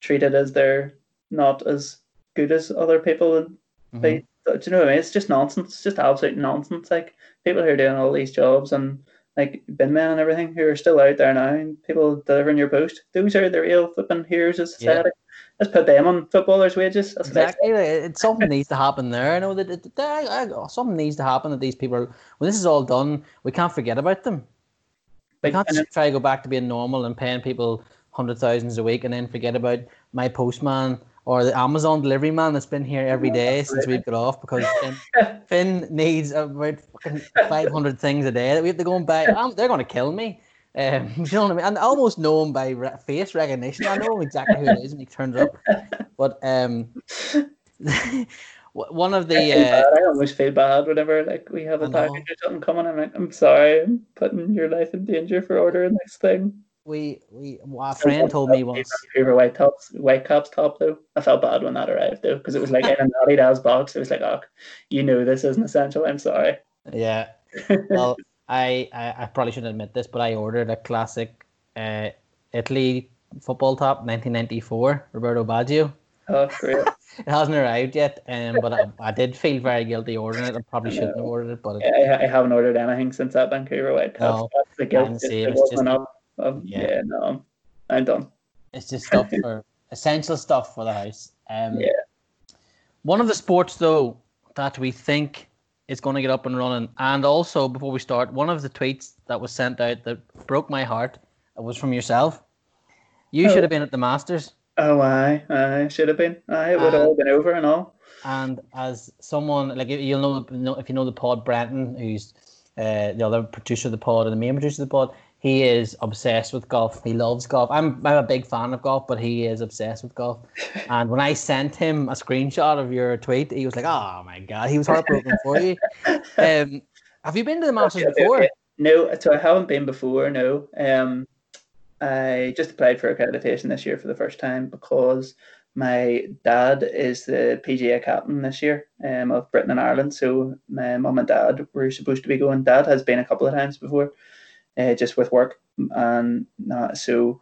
treated as they're not as good as other people and Mhm. they do you know what I mean? It's just nonsense. It's just absolute nonsense. Like people who are doing all these jobs and like bin men and everything who are still out there now and people delivering your post. Those are the real flipping heroes of society. let's put them on footballers' wages. That's exactly. It, something needs to happen there. I know that it, that, something needs to happen that these people, are, when this is all done, we can't forget about them. We can't just try to go back to being normal and paying people hundred thousands a week and then forget about my postman or the Amazon delivery man that's been here every day since we've got off because Finn, Finn needs about 500 things a day that we have to go and buy. I'm, they're going to kill me. Um, you know what I mean? And I almost know him by re- face recognition. I know exactly who it is when he turns up. But um, one of the uh, I always feel bad whenever like we have a package or something coming. I'm like, I'm sorry, I'm putting your life in danger for ordering this thing. We we a friend told me once. Favorite white tops, Whitecaps top though. I felt bad when that arrived though because it was like in a an Adidas box. It was like, oh, you know this isn't essential. I'm sorry. Yeah. Well, I, I, I probably shouldn't admit this, but I ordered a classic uh, Italy football top, 1994, Roberto Baggio. Oh, great. it hasn't arrived yet, um, but I, I did feel very guilty ordering it. I probably shouldn't have ordered it, but it, I, I haven't ordered anything since that Vancouver White Cup. No, That's the guilt. It just, Um, yeah. yeah, no, I'm done. It's just stuff for essential stuff for the house. Um, yeah. One of the sports though that we think is going to get up and running, and also before we start, one of the tweets that was sent out that broke my heart was from yourself. You oh. should have been at the Masters. Oh, I, I should have been. I it would have all been over and all. And as someone like you'll know if you know the pod, Brenton, who's uh, the other producer of the pod and the main producer of the pod, he is obsessed with golf. He loves golf. I'm I'm a big fan of golf, but he is obsessed with golf. And when I sent him a screenshot of your tweet, he was like, "Oh my god," he was heartbroken for you. Um, have you been to the Masters before? No, so I haven't been before. No, um, I just applied for accreditation this year for the first time because my dad is the PGA captain this year um, of Britain and Ireland. So my mum and dad were supposed to be going. Dad has been a couple of times before, uh, just with work, and uh, so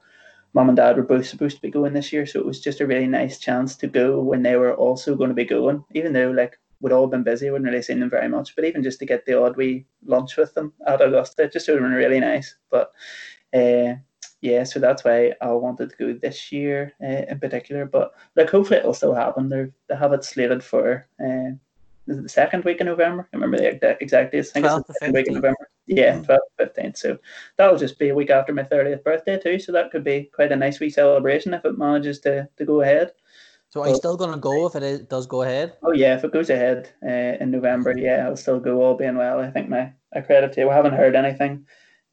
mom and dad were both supposed to be going this year. So it was just a really nice chance to go when they were also going to be going, even though like we'd all been busy, we wouldn't really seen them very much. But even just to get the odd wee lunch with them at Augusta, just would have been really nice. But uh, yeah, so that's why I wanted to go this year uh, in particular. But like, hopefully it'll still happen. They they have it slated for uh, the second week in November. I remember the exact date. I think it's the second week in November. Yeah, mm. 12th, 15th. So that'll just be a week after my 30th birthday too. So that could be quite a nice wee celebration if it manages to, to go ahead. So are you still going to go if it is, does go ahead? Oh yeah, if it goes ahead uh, in November, yeah, I'll still go. All being well, I think my accreditation. We haven't heard anything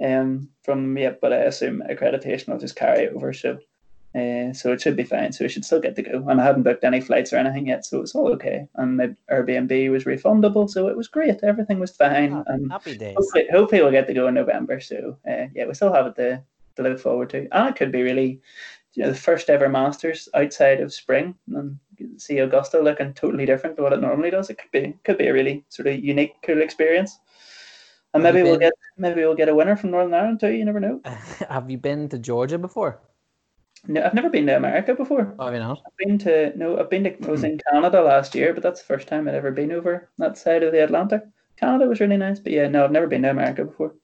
um, from yet, but I assume accreditation will just carry over. So, uh, so it should be fine. So we should still get to go. And I haven't booked any flights or anything yet, so it's all okay. And the Airbnb was refundable, so it was great. Everything was fine. Oh, and happy days. Hopefully, hopefully, we'll get to go in November. So uh, yeah, we still have it to to look forward to, and it could be really. You know, the first ever Masters outside of spring, and see Augusta looking totally different to what it normally does. It could be could be a really sort of unique, cool experience. And maybe we'll get maybe we'll get a winner from Northern Ireland too. You never know. Have you been to Georgia before? No, I've never been to America before. Oh, have you not? I've been to no, I've been to I was in Canada last year, but that's the first time I'd ever been over that side of the Atlantic. Canada was really nice, but yeah, no, I've never been to America before.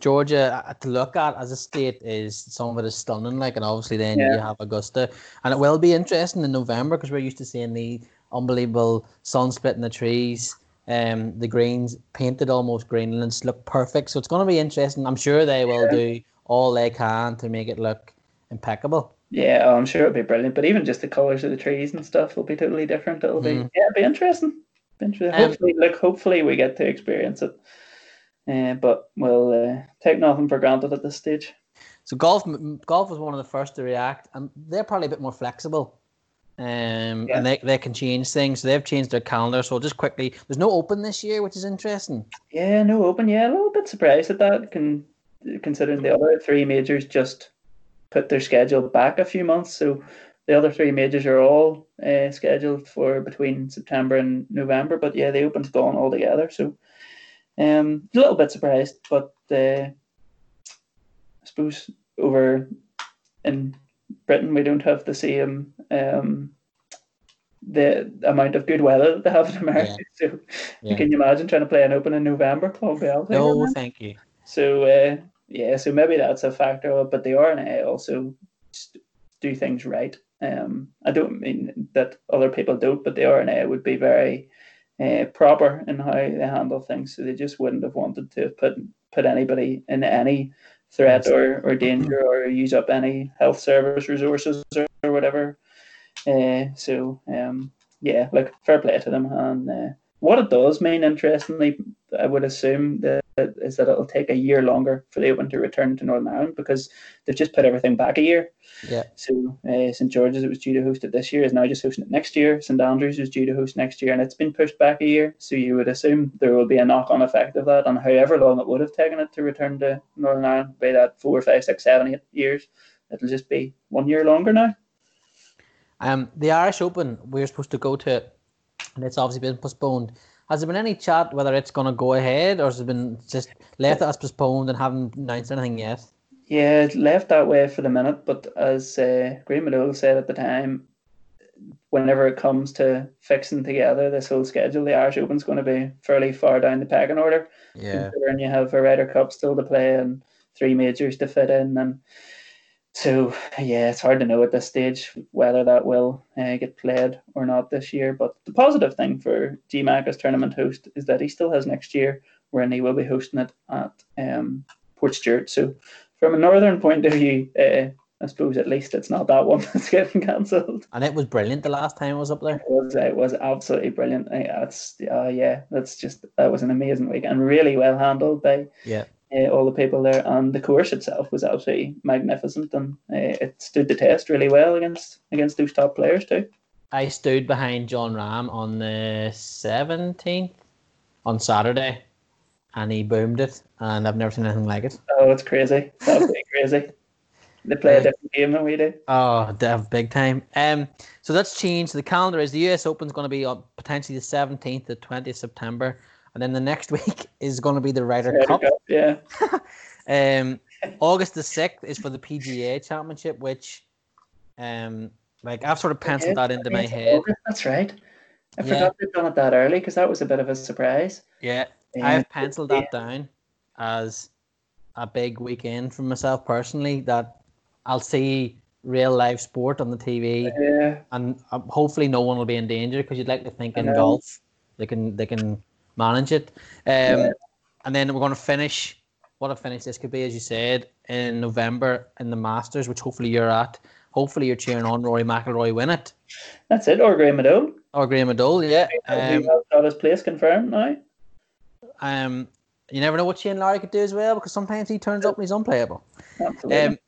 Georgia uh, to look at as a state is some of it is stunning, like, and obviously then yeah. you have Augusta, and it will be interesting in November because we're used to seeing the unbelievable sun split in the trees um, the greens painted almost green, Greenlands look perfect. So it's going to be interesting. I'm sure they will do all they can to make it look impeccable. Yeah, oh, I'm sure it'll be brilliant. But even just the colours of the trees and stuff will be totally different. It'll mm-hmm. be yeah, it'll be interesting. Be interesting. Um, hopefully, look, hopefully we get to experience it. Uh, but we'll uh, take nothing for granted at this stage. So golf, golf was one of the first to react, and they're probably a bit more flexible um, yeah. and they, they can change things. So they've changed their calendar. So just quickly, there's no Open this year, which is interesting. Yeah, no Open. Yeah, a little bit surprised at that, can, considering the other three majors just put their schedule back a few months. So the other three majors are all uh, scheduled for between September and November. But yeah, the Open's gone altogether. So um, a little bit surprised, but uh, I suppose over in Britain, we don't have the same um, the amount of good weather that they have in America. Yeah. So yeah. can you imagine trying to play an Open in November? Club? No, thank you. So uh, yeah, so maybe that's a factor. But the R&A also do things right. Um, I don't mean that other people don't, but the R&A would be very uh, proper in how they handle things. So they just wouldn't have wanted to put put anybody in any threat or, or danger or use up any health service resources or, or whatever. Uh, so um, yeah, like fair play to them. And uh, what it does mean, interestingly, I would assume that is that it'll take a year longer for the Open to return to Northern Ireland because they've just put everything back a year. Yeah. So uh, St George's, it was due to host it this year, is now just hosting it next year. St Andrews is due to host next year, and it's been pushed back a year. So you would assume there will be a knock-on effect of that, and however long it would have taken it to return to Northern Ireland, by that four, five, six, seven, eight years, it'll just be one year longer now. Um, the Irish Open, we are supposed to go to, it, and it's obviously been postponed. Has there been any chat whether it's going to go ahead, or has it been just left as postponed and haven't announced anything yet? Yeah, left that way for the minute, but as uh, Graeme McDowell said at the time, whenever it comes to fixing together this whole schedule, the Irish Open's going to be fairly far down the pecking order. Yeah. Considering you have a Ryder Cup still to play and three majors to fit in, and so yeah, it's hard to know at this stage whether that will uh, get played or not this year. But the positive thing for GMAC as tournament host is that he still has next year, when he will be hosting it at um, Portstewart. So from a northern point of view, uh, I suppose at least it's not that one that's getting cancelled. And it was brilliant the last time I was up there. It was, it was absolutely brilliant. That's uh, yeah, that's just that was an amazing week and really well handled by yeah uh, all the people there, and the course itself was absolutely magnificent, and uh, it stood the test really well against against those top players too. I stood behind Jon Rahm on the seventeenth on Saturday, and he boomed it, and I've never seen anything like it. Oh, it's crazy! Absolutely crazy. They play a different game than we do. Oh, Dev, big time. Um, so that's changed. The calendar is the US Open's going to be on potentially the seventeenth to twentieth September and then the next week is going to be the Ryder, Ryder Cup. Cup. Yeah. um, August the sixth is for the PGA Championship, which, um, like I've sort of penciled that into my head. That's right. I Yeah. forgot they'd done it that early because that was a bit of a surprise. Yeah, Um, I've penciled that down as a big weekend for myself personally. That I'll see real live sport on the TV, Yeah. and um, hopefully no one will be in danger because you'd like to think in golf they can they can manage it. Um, Yeah. and then we're going to finish. What a finish this could be, as you said, in November in the Masters, which hopefully you're at. Hopefully you're cheering on Rory McIlroy win it That's it. Or Graeme McDowell. or Graeme Adole. Yeah. Um, got his place confirmed now. um, you never know what Shane Lowry could do as well because sometimes he turns up and he's unplayable. Absolutely. Um,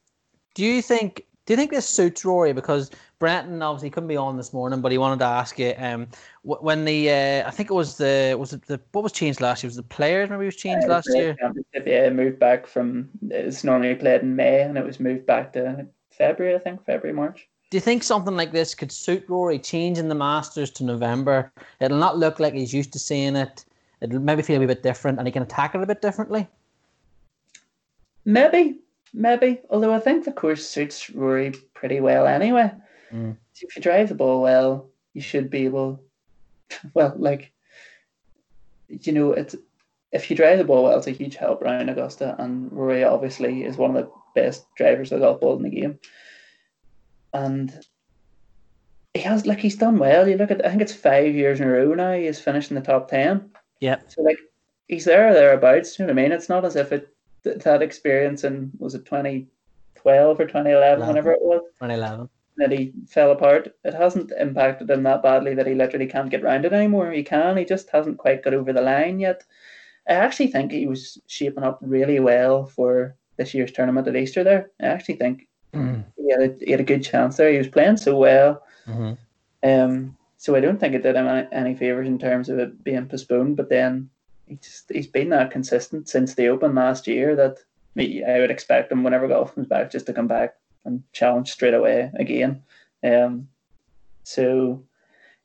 do you think? Do you think this suits Rory? Because Brenton obviously couldn't be on this morning, but he wanted to ask you. Um, when the uh, I think it was the was it the what was changed last year? Was it the players maybe was changed last year? Yeah, moved back from it's normally played in May and it was moved back to February, I think, February, March. Do you think something like this could suit Rory? Changing the Masters to November, it'll not look like he's used to seeing it. It'll maybe feel a bit different, and he can attack it a bit differently. Maybe, maybe. Although I think the course suits Rory pretty well anyway. Mm. If you drive the ball well, you should be able. Well, like, you know, it's if you drive the ball well, it's a huge help around Augusta, and Rory obviously is one of the best drivers of golf ball in the game. And he has like he's done well. You look at I think it's five years in a row now. He's finished in the top ten. Yeah. So like he's there or thereabouts. You know what I mean? It's not as if it that experience in was it twenty twelve or twenty eleven, whenever it was Twenty eleven. That he fell apart. It hasn't impacted him that badly that he literally can't get round it anymore. He can. He just hasn't quite got over the line yet. I actually think he was shaping up really well for this year's tournament at Easter. There, I actually think Mm-hmm. he had a, he had a good chance there. He was playing so well. Um, so I don't think it did him any, any favors in terms of it being postponed. But then he just he's been that consistent since the Open last year that I would expect him whenever golf comes back just to come back and challenge straight away again. Um, so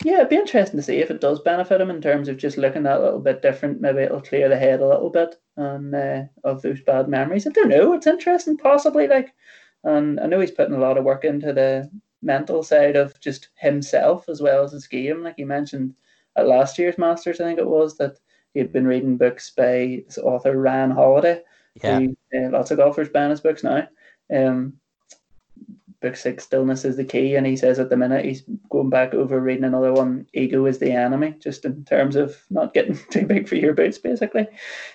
yeah, it'd be interesting to see if it does benefit him in terms of just looking that little bit different. Maybe it'll clear the head a little bit and uh, of those bad memories. I don't know. It's interesting, possibly. Like, and I know he's putting a lot of work into the mental side of just himself as well as his game. Like he mentioned at last year's Masters, I think it was that he had been reading books by author Ryan Holiday. Yeah. who, uh, lots of golfers ban his books now. Um, book six stillness is the key, and he says at the minute he's going back over reading another one. Ego is the enemy, just in terms of not getting too big for your boots, basically.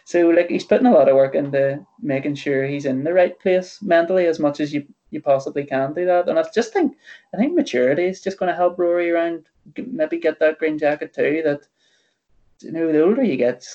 So like he's putting a lot of work into making sure he's in the right place mentally as much as you you possibly can do that. And I just think I think maturity is just going to help Rory around maybe get that green jacket too. That you know the older you get,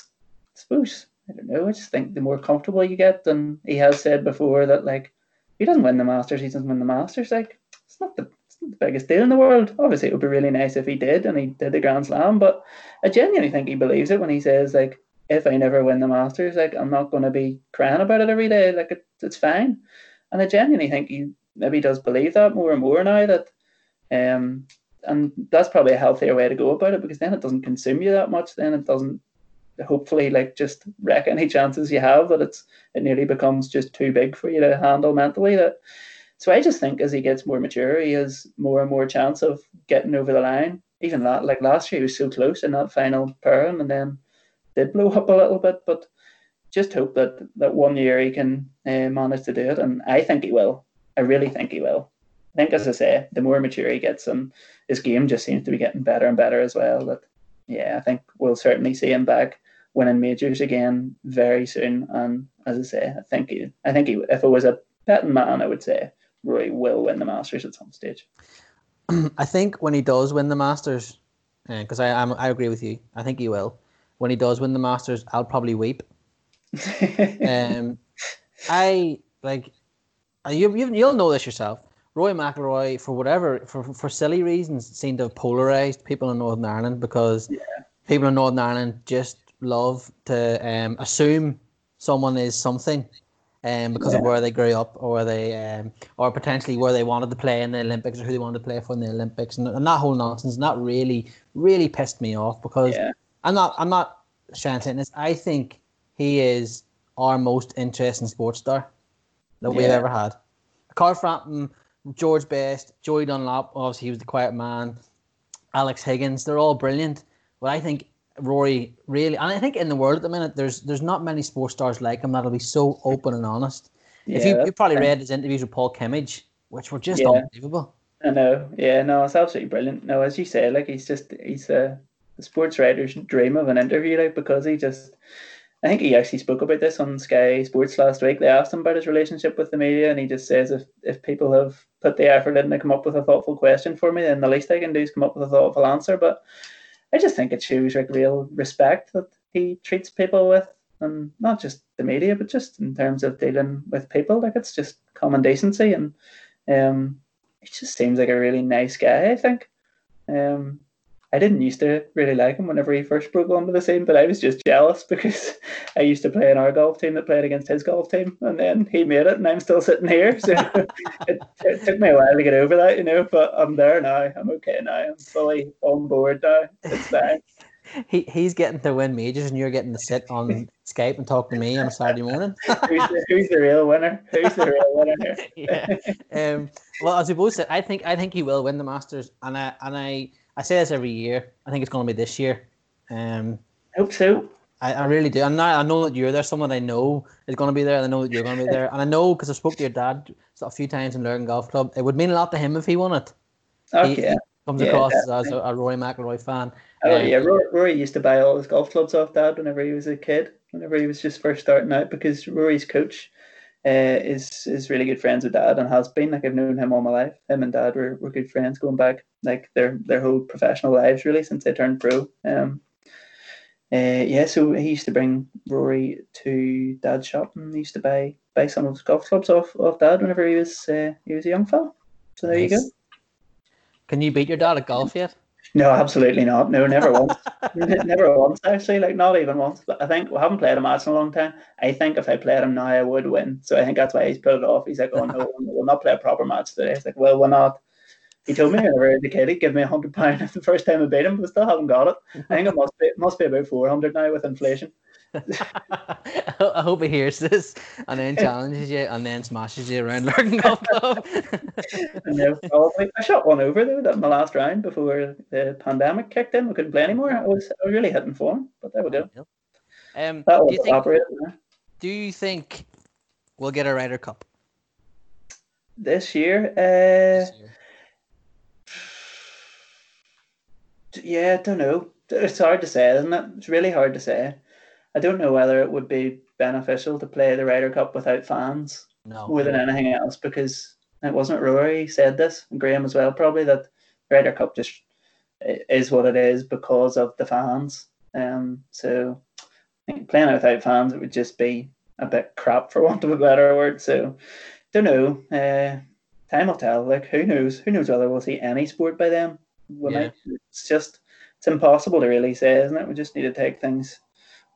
I I don't know. I just think the more comfortable you get, and he has said before that like he doesn't win the Masters, he doesn't win the Masters. Like it's not the it's not the biggest deal in the world. Obviously, it would be really nice if he did and he did the Grand Slam, but I genuinely think he believes it when he says like, if I never win the Masters, like I'm not going to be crying about it every day. Like it, it's fine, and I genuinely think he maybe does believe that more and more now that, um, and that's probably a healthier way to go about it because then it doesn't consume you that much. Then it doesn't hopefully like just wreck any chances you have that it's it nearly becomes just too big for you to handle mentally that so I just think as he gets more mature he has more and more chance of getting over the line. Even that like last year he was so close in that final pairing and then did blow up a little bit but just hope that that one year he can uh, manage to do it and I think he will. I really think he will. I think as I say the more mature he gets and his game just seems to be getting better and better as well that yeah, I think we'll certainly see him back winning majors again very soon. And as I say, I think he, I think he, if it was a betting man, I would say Rory will win the Masters at some stage. I think when he does win the Masters, because uh, I I'm, I agree with you, I think he will. When he does win the Masters, I'll probably weep. um, I like you, you you'll know this yourself. Rory McIlroy, for whatever, for, for silly reasons, seemed to have polarized people in Northern Ireland because yeah. people in Northern Ireland just love to um, assume someone is something um, because yeah. of where they grew up or they um, or potentially where they wanted to play in the Olympics or who they wanted to play for in the Olympics and, and that whole nonsense and that really really pissed me off because yeah. I'm not I'm not trying to say this I think he is our most interesting sports star that yeah. we've ever had Carl Frampton George Best Joey Dunlop obviously he was the quiet man Alex Higgins they're all brilliant but I think Rory really, and I think in the world at the minute, there's there's not many sports stars like him that'll be so open and honest. Yeah, if you you probably read his interviews with Paul Kimmage, which were just yeah. unbelievable. I know, yeah, no, it's absolutely brilliant. No, as you say, like he's just he's a, a sports writer's dream of an interview, like because he just. I think he actually spoke about this on Sky Sports last week. They asked him about his relationship with the media, and he just says, "If if people have put the effort in to come up with a thoughtful question for me, then the least I can do is come up with a thoughtful answer." But I just think it shows like real respect that he treats people with, and not just the media, but just in terms of dealing with people. Like it's just common decency, and um, he just seems like a really nice guy. I think. Um, I didn't used to really like him whenever he first broke onto the scene, but I was just jealous because I used to play in our golf team that played against his golf team, and then he made it, and I'm still sitting here. So it, it, took me a while to get over that, you know. But I'm there now. I'm okay now. I'm fully on board now. It's fine. he he's getting to win majors, and you're getting to sit on Skype and talk to me on a Saturday morning. who's, the, who's the real winner? Who's the real winner here? yeah. Um. Well, as we both said, I think I think he will win the Masters, and I and I I say this every year. I think it's going to be this year. Um, I hope so. I, I really do. And I, I know that you're there. Someone I know is going to be there. And I know that you're going to be there. And I know because I spoke to your dad a few times in Lurgan Golf Club. It would mean a lot to him if he won it. Okay. He, he comes yeah, across as a, a, Rory McIlroy fan. Oh um, yeah, Rory, Rory used to buy all his golf clubs off dad whenever he was a kid. Whenever he was just first starting out, because Rory's coach uh, is is really good friends with dad and has been like I've known him all my life. Him and dad were, were good friends going back like their their whole professional lives really since they turned pro. Um, uh, yeah, so he used to bring Rory to dad's shop and he used to buy buy some of his golf clubs off, off dad whenever he was uh, he was a young fellow. So there nice. you go. Can you beat your dad at golf yet? No, absolutely not. No, never once. never once, actually. Like, not even once. But I think we haven't played a match in a long time. I think if I played him now, I would win. So I think that's why he's put it off. He's like, oh, no, we'll not play a proper match today. It's like, well, we're not. He told me I was he'd give me a hundred pound if the first time I beat him, but still haven't got it. I think it must be it must be about four hundred now with inflation. I hope he hears this and then challenges you and then smashes you around Lurgan Golf Club. no, probably. I shot one over though that my last round before the pandemic kicked in. We couldn't play anymore. I was, I was really hitting form, but there we go. Um, that was do, you think, do you think we'll get a Ryder Cup? this year. Uh, this year? yeah, I don't know. It's hard to say, isn't it? It's really hard to say. I don't know whether it would be beneficial to play the Ryder Cup without fans No. more than anything else because it wasn't Rory said this and Graeme as well probably that the Ryder Cup just is what it is because of the fans. Um, so I think playing it without fans it would just be a bit crap for want of a better word. So don't know. Uh, time will tell. Like who knows? Who knows whether we'll see any sport by then? We Yeah. might. It's just it's impossible to really say, isn't it? We just need to take things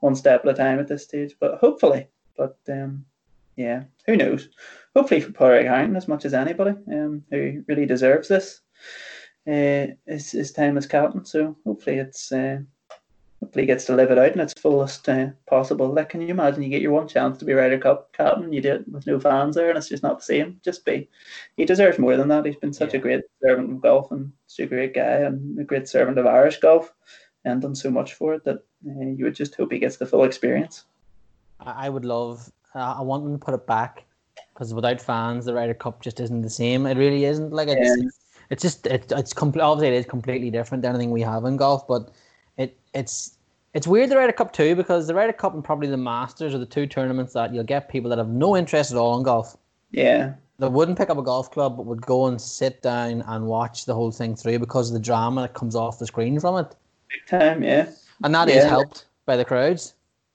one step at a time at this stage. But hopefully. But um, yeah, who knows? Hopefully for Padraig Harrington as much as anybody, um, who really deserves this, uh, his, his time as captain. So hopefully it's uh, hopefully he gets to live it out in its fullest uh, possible. Like, can you imagine you get your one chance to be Ryder Cup captain, you do it with no fans there, and it's just not the same. Just be, he deserves more than that. He's been such a great servant of golf and such a great guy and a great servant of Irish golf, and done so much for it that you would just hope he gets the full experience. I would love. Uh, I want them to put it back because without fans, the Ryder Cup just isn't the same. It really isn't. Like it's, Yeah. it's just it, it's complete. Obviously, it is completely different than anything we have in golf, but it it's it's weird the Ryder Cup too because the Ryder Cup and probably the Masters are the two tournaments that you'll get people that have no interest at all in golf. Yeah, That wouldn't pick up a golf club, but would go and sit down and watch the whole thing through because of the drama that comes off the screen from it, big time. Yeah. And that is Yeah. helped by the crowds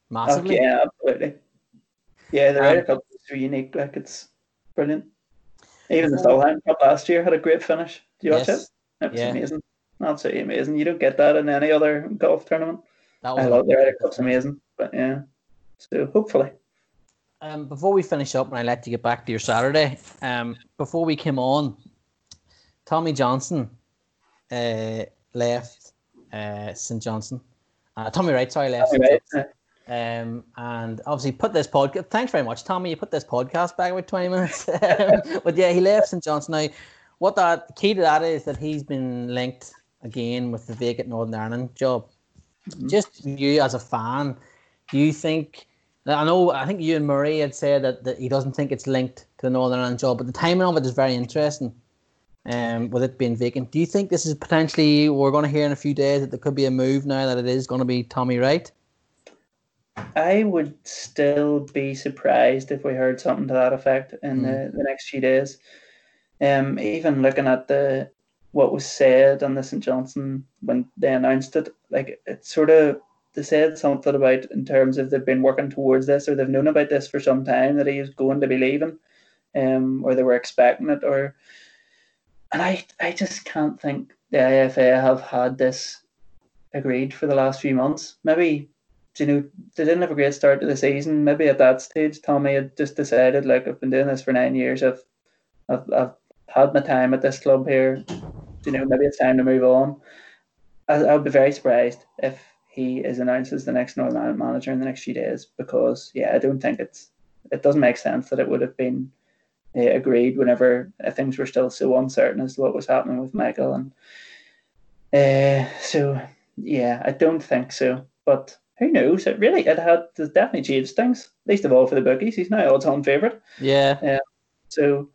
massively. Yeah, absolutely. Yeah, the Um, Ryder Cup is so unique. Like it's brilliant. Even the Solheim Cup last year had a great finish. Do you watch Yes. it? It was Yeah. amazing. Absolutely amazing. You don't get that in any other golf tournament. That was I love the Ryder Cup's amazing. But yeah. So hopefully. Um, before we finish up, and I let you get back to your Saturday, um, before we came on, Tommy Johnson uh, left uh, St Johnstone. Uh, Tommy Wright, sorry, left. Right. Um, and obviously put this podcast. Thanks very much, Tommy. You put this podcast back about twenty minutes. Um, but yeah, he left St Johnstone. Now, what that key to that is that he's been linked again with the vacant Northern Ireland job. Just you as a fan, do you think? I know. I think you and Murray had said that, that he doesn't think it's linked to the Northern Ireland job, but the timing of it is very interesting. Um, with it being vacant, do you think this is potentially we're going to hear in a few days that there could be a move now that it is going to be Tommy Wright? I would still be surprised if we heard something to that effect in the, the next few days. Um, even looking at the what was said on the St Johnstone when they announced it, like it sort of they said something about in terms of they've been working towards this or they've known about this for some time that he was going to be leaving, um, or they were expecting it, or and I I just can't think the IFA have had this agreed for the last few months. Maybe you know, they didn't have a great start to the season. Maybe at that stage, Tommy had just decided, like, I've been doing this for nine years. I've, I've, I've had my time at this club here. You know, maybe it's time to move on. I, I would be very surprised if he is announced as the next Northern Ireland manager in the next few days because, yeah, I don't think it's, it doesn't make sense that it would have been uh, agreed whenever uh, things were still so uncertain as to what was happening with Michael. And uh, so, yeah, I don't think so. But who knows? It really it had it definitely changed things. Least of all for the bookies. He's now odds on favourite. Yeah, So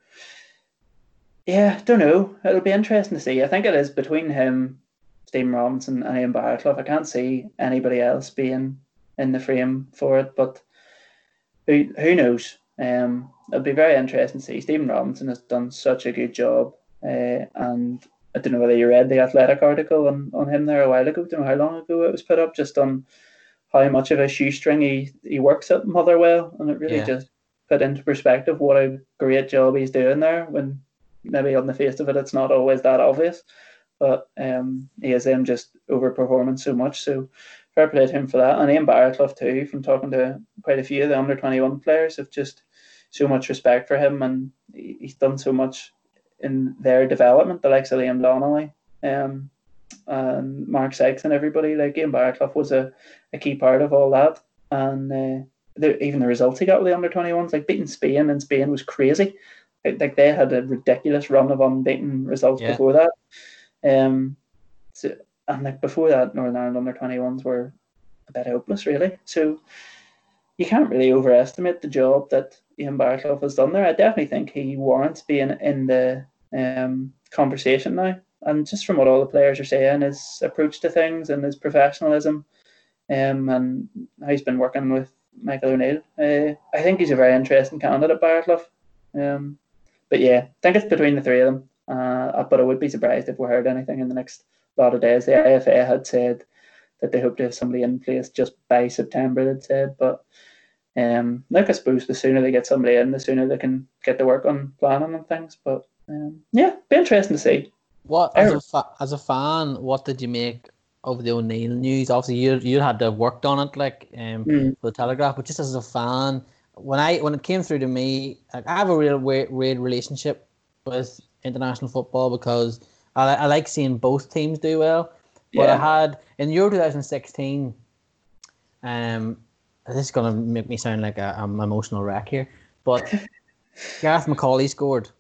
yeah, don't know. It'll be interesting to see. I think it is between him, Stephen Robinson, and Ian Baraclough. I can't see anybody else being in the frame for it, but who who knows? Um, it'll be very interesting to see. Stephen Robinson has done such a good job, uh, and I don't know whether you read the Athletic article on, on him there a while ago. I don't know how long ago it was put up, just on how much of a shoestring he, he works at Motherwell, and it really Yeah. just put into perspective what a great job he's doing there. When maybe on the face of it, it's not always that obvious, but um, he is them just overperforming so much. So fair play to him for that, and Ian Baraclough too. From talking to quite a few of the under twenty one players, have just so much respect for him, and he- he's done so much in their development. The likes of Liam Donnelly, um, and Mark Sykes, and everybody like Ian Baraclough was a, a key part of all that, and. Uh, the, even the results he got with the under 21s, like beating Spain and Spain was crazy. Like, like they had a ridiculous run of unbeaten results Yeah. before that. Um, so, and like before that, Northern Ireland under 21s were a bit hopeless, really. So you can't really overestimate the job that Ian Baraclough has done there. I definitely think he warrants being in the um, conversation now. And just from what all the players are saying, his approach to things and his professionalism, um, and how he's been working with Michael O'Neill, uh, I think he's a very interesting candidate, Baraclough. Um, but yeah, I think it's between the three of them. Uh, but I would be surprised if we heard anything in the next lot of days. The IFA had said that they hope to have somebody in place just by September. They'd said, but um, look, I suppose the sooner they get somebody in, the sooner they can get to work on planning and things. But um, yeah, be interesting to see. What as a fa- as a fan, what did you make of the O'Neill news? Obviously, you you had to have worked on it, like um, mm. for the Telegraph. But just as a fan, when I when it came through to me, like, I have a real weird, weird relationship with international football because I, I like seeing both teams do well. But yeah. I had in Euro 2016, um, this is gonna make me sound like a, I'm emotional wreck here, but Gareth McAuley scored,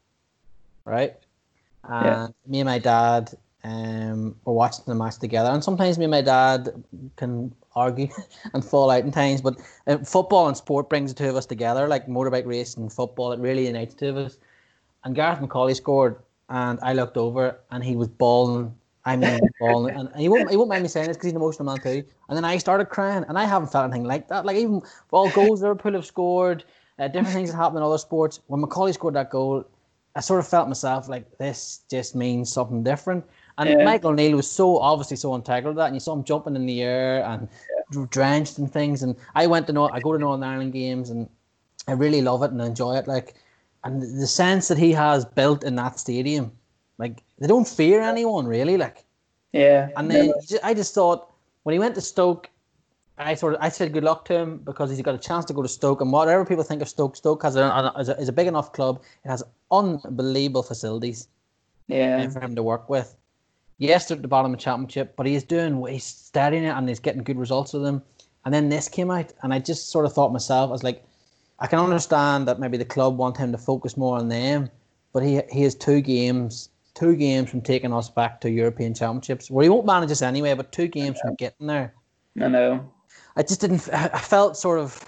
right? And yeah. me and my dad um, were watching the match together, and sometimes me and my dad can argue and fall out in times, but uh, football and sport brings the two of us together, like motorbike racing and football. It really unites the two of us. And Gareth McAuley scored, and I looked over, and he was bawling. I mean, bawling, and he won't, he won't mind me saying this because he's an emotional man too. And then I started crying, and I haven't felt anything like that. Like even all goals Liverpool have scored, uh, different things that happen in other sports. When McAuley scored that goal, I sort of felt myself like this just means something different. And yeah. Michael O'Neill was so obviously so integral to that, and you saw him jumping in the air and yeah. drenched and things. And I went to know I go to Northern Ireland games, and I really love it and enjoy it. Like, and the sense that he has built in that stadium like they don't fear anyone really. Like yeah. And then just, I just thought when he went to Stoke, I sort of I said good luck to him because he's got a chance to go to Stoke and whatever people think of Stoke, Stoke has a, is a, is a big enough club. It has unbelievable facilities. Yeah. For him to work with. Yes, they're at the bottom of the championship, but he's doing he's studying it and he's getting good results with them. And then this came out, and I just sort of thought myself, I was like, I can understand that maybe the club want him to focus more on them, but he he has two games two games from taking us back to European Championships, where he won't manage us anyway, but two games from getting there. I know. I just didn't. I felt sort of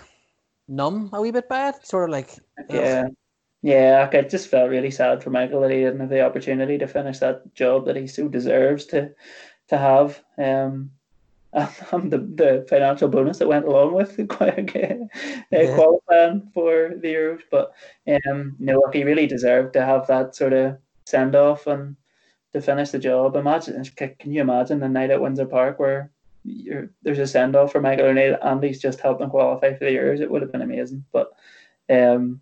numb a wee bit bad, sort of like. Yeah. Ugh. Yeah, I just felt really sad for Michael that he didn't have the opportunity to finish that job that he so deserves to to have. Um, and the, the financial bonus that went along with uh, yeah. qualifying for the Euros. But um, no, he really deserved to have that sort of send off and to finish the job. Imagine, can you imagine the night at Windsor Park where there's a send off for Michael O'Neill and he's just helped them qualify for the Euros? It would have been amazing. But um,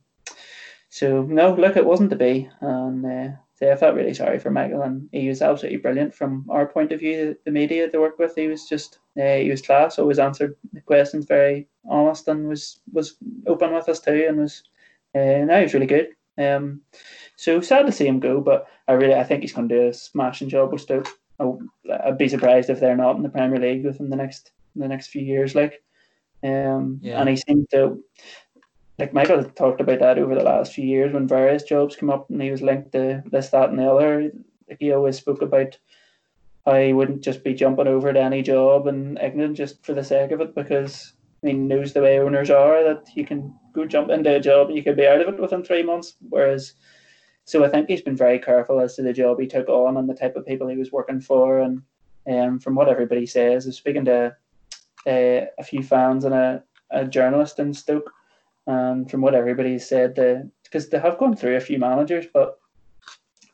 so no, look, it wasn't to be, and uh, I felt really sorry for Michael, and he was absolutely brilliant from our point of view. The media to work with, he was just uh, he was class. Always answered the questions very honest and was was open with us too, and was uh, no, he was really good. Um, so sad to see him go, but I really I think he's going to do a smashing job with Stoke. I'd be surprised if they're not in the Premier League within the next the next few years. Like, um, yeah. and he seemed to like Michael talked about that over the last few years when various jobs come up and he was linked to this, that, and the other. Like he always spoke about he wouldn't just be jumping over to any job and ignorant just for the sake of it because he knows the way owners are that you can go jump into a job and you could be out of it within three months. Whereas, so I think he's been very careful as to the job he took on and the type of people he was working for. And um, from what everybody says, I was speaking to uh, a few fans and a, a journalist in Stoke, and from what everybody said, because they have gone through a few managers, but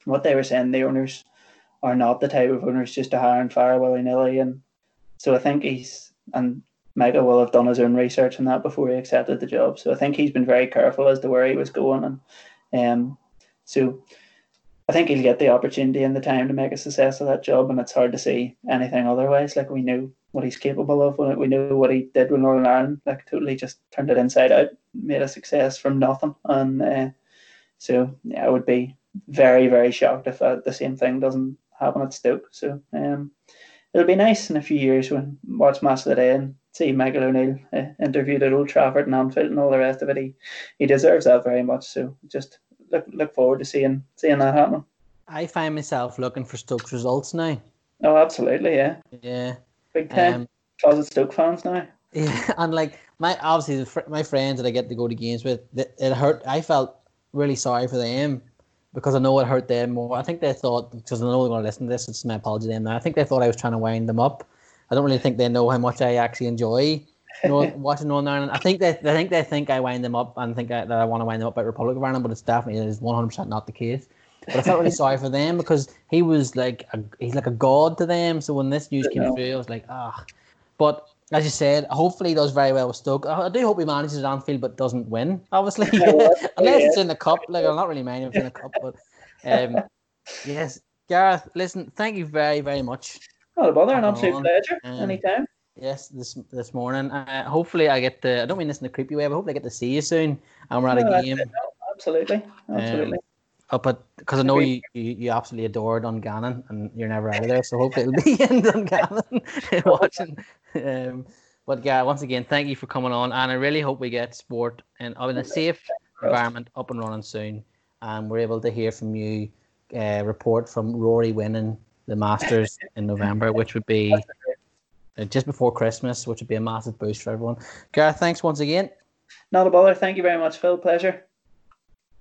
from what they were saying, the owners are not the type of owners just to hire and fire willy nilly. And so I think he's and Michael will have done his own research on that before he accepted the job. So I think he's been very careful as to where he was going, and um, so I think he'll get the opportunity and the time to make a success of that job. And it's hard to see anything otherwise. Like we knew what he's capable of. We knew what he did with Northern Ireland. Like totally just turned it inside out, made a success from nothing. And uh, so yeah, I would be very very shocked if uh, the same thing doesn't happen at Stoke. So um, it'll be nice in a few years when watch match of the day and see Michael O'Neill uh, interviewed at Old Trafford and Anfield and all the rest of it. He he deserves that very much. So just look look forward to seeing seeing that happen. I find myself looking for Stokes results now. Oh, absolutely, yeah. Yeah. Big time um, closet Stoke fans now. Yeah, and like my obviously my friends that I get to go to games with, it hurt. I felt really sorry for them because I know it hurt them more. I think they thought because I know they're going to listen to this. It's my apology to them. Now I think they thought I was trying to wind them up. I don't really think they know how much I actually enjoy you know, watching Northern Ireland. I think they, they think they think I wind them up and think I, that I want to wind them up about Republic of Ireland, but it's definitely is one hundred percent not the case. But I felt really sorry for them because he was like a, he's like a god to them. So when this news came through, I was like, ah. But as you said, hopefully he does very well with Stoke. I do hope he manages Anfield but doesn't win, obviously. Unless it's in the cup. Like I'm not really minding if it's in the cup, but um, yes. Gareth, listen, thank you very, very much. Not a bother, an absolute pleasure. Um, Anytime. Yes, this this morning. Uh, hopefully, I get to. I don't mean this in a creepy way, but hopefully, I get to see you soon. And we're at no, a game. No, absolutely, absolutely. Um, up at because I know you, you, you absolutely adore Dungannon and you're never out of there, so hopefully it'll be in Dungannon watching. Um, but yeah, once again, thank you for coming on, and I really hope we get sport in, in a safe environment up and running soon, and we're able to hear from you. Uh, report from Rory winning the Masters in November, which would be uh, just before Christmas, which would be a massive boost for everyone. Gareth, thanks once again. Not a bother. Thank you very much, Phil. Pleasure.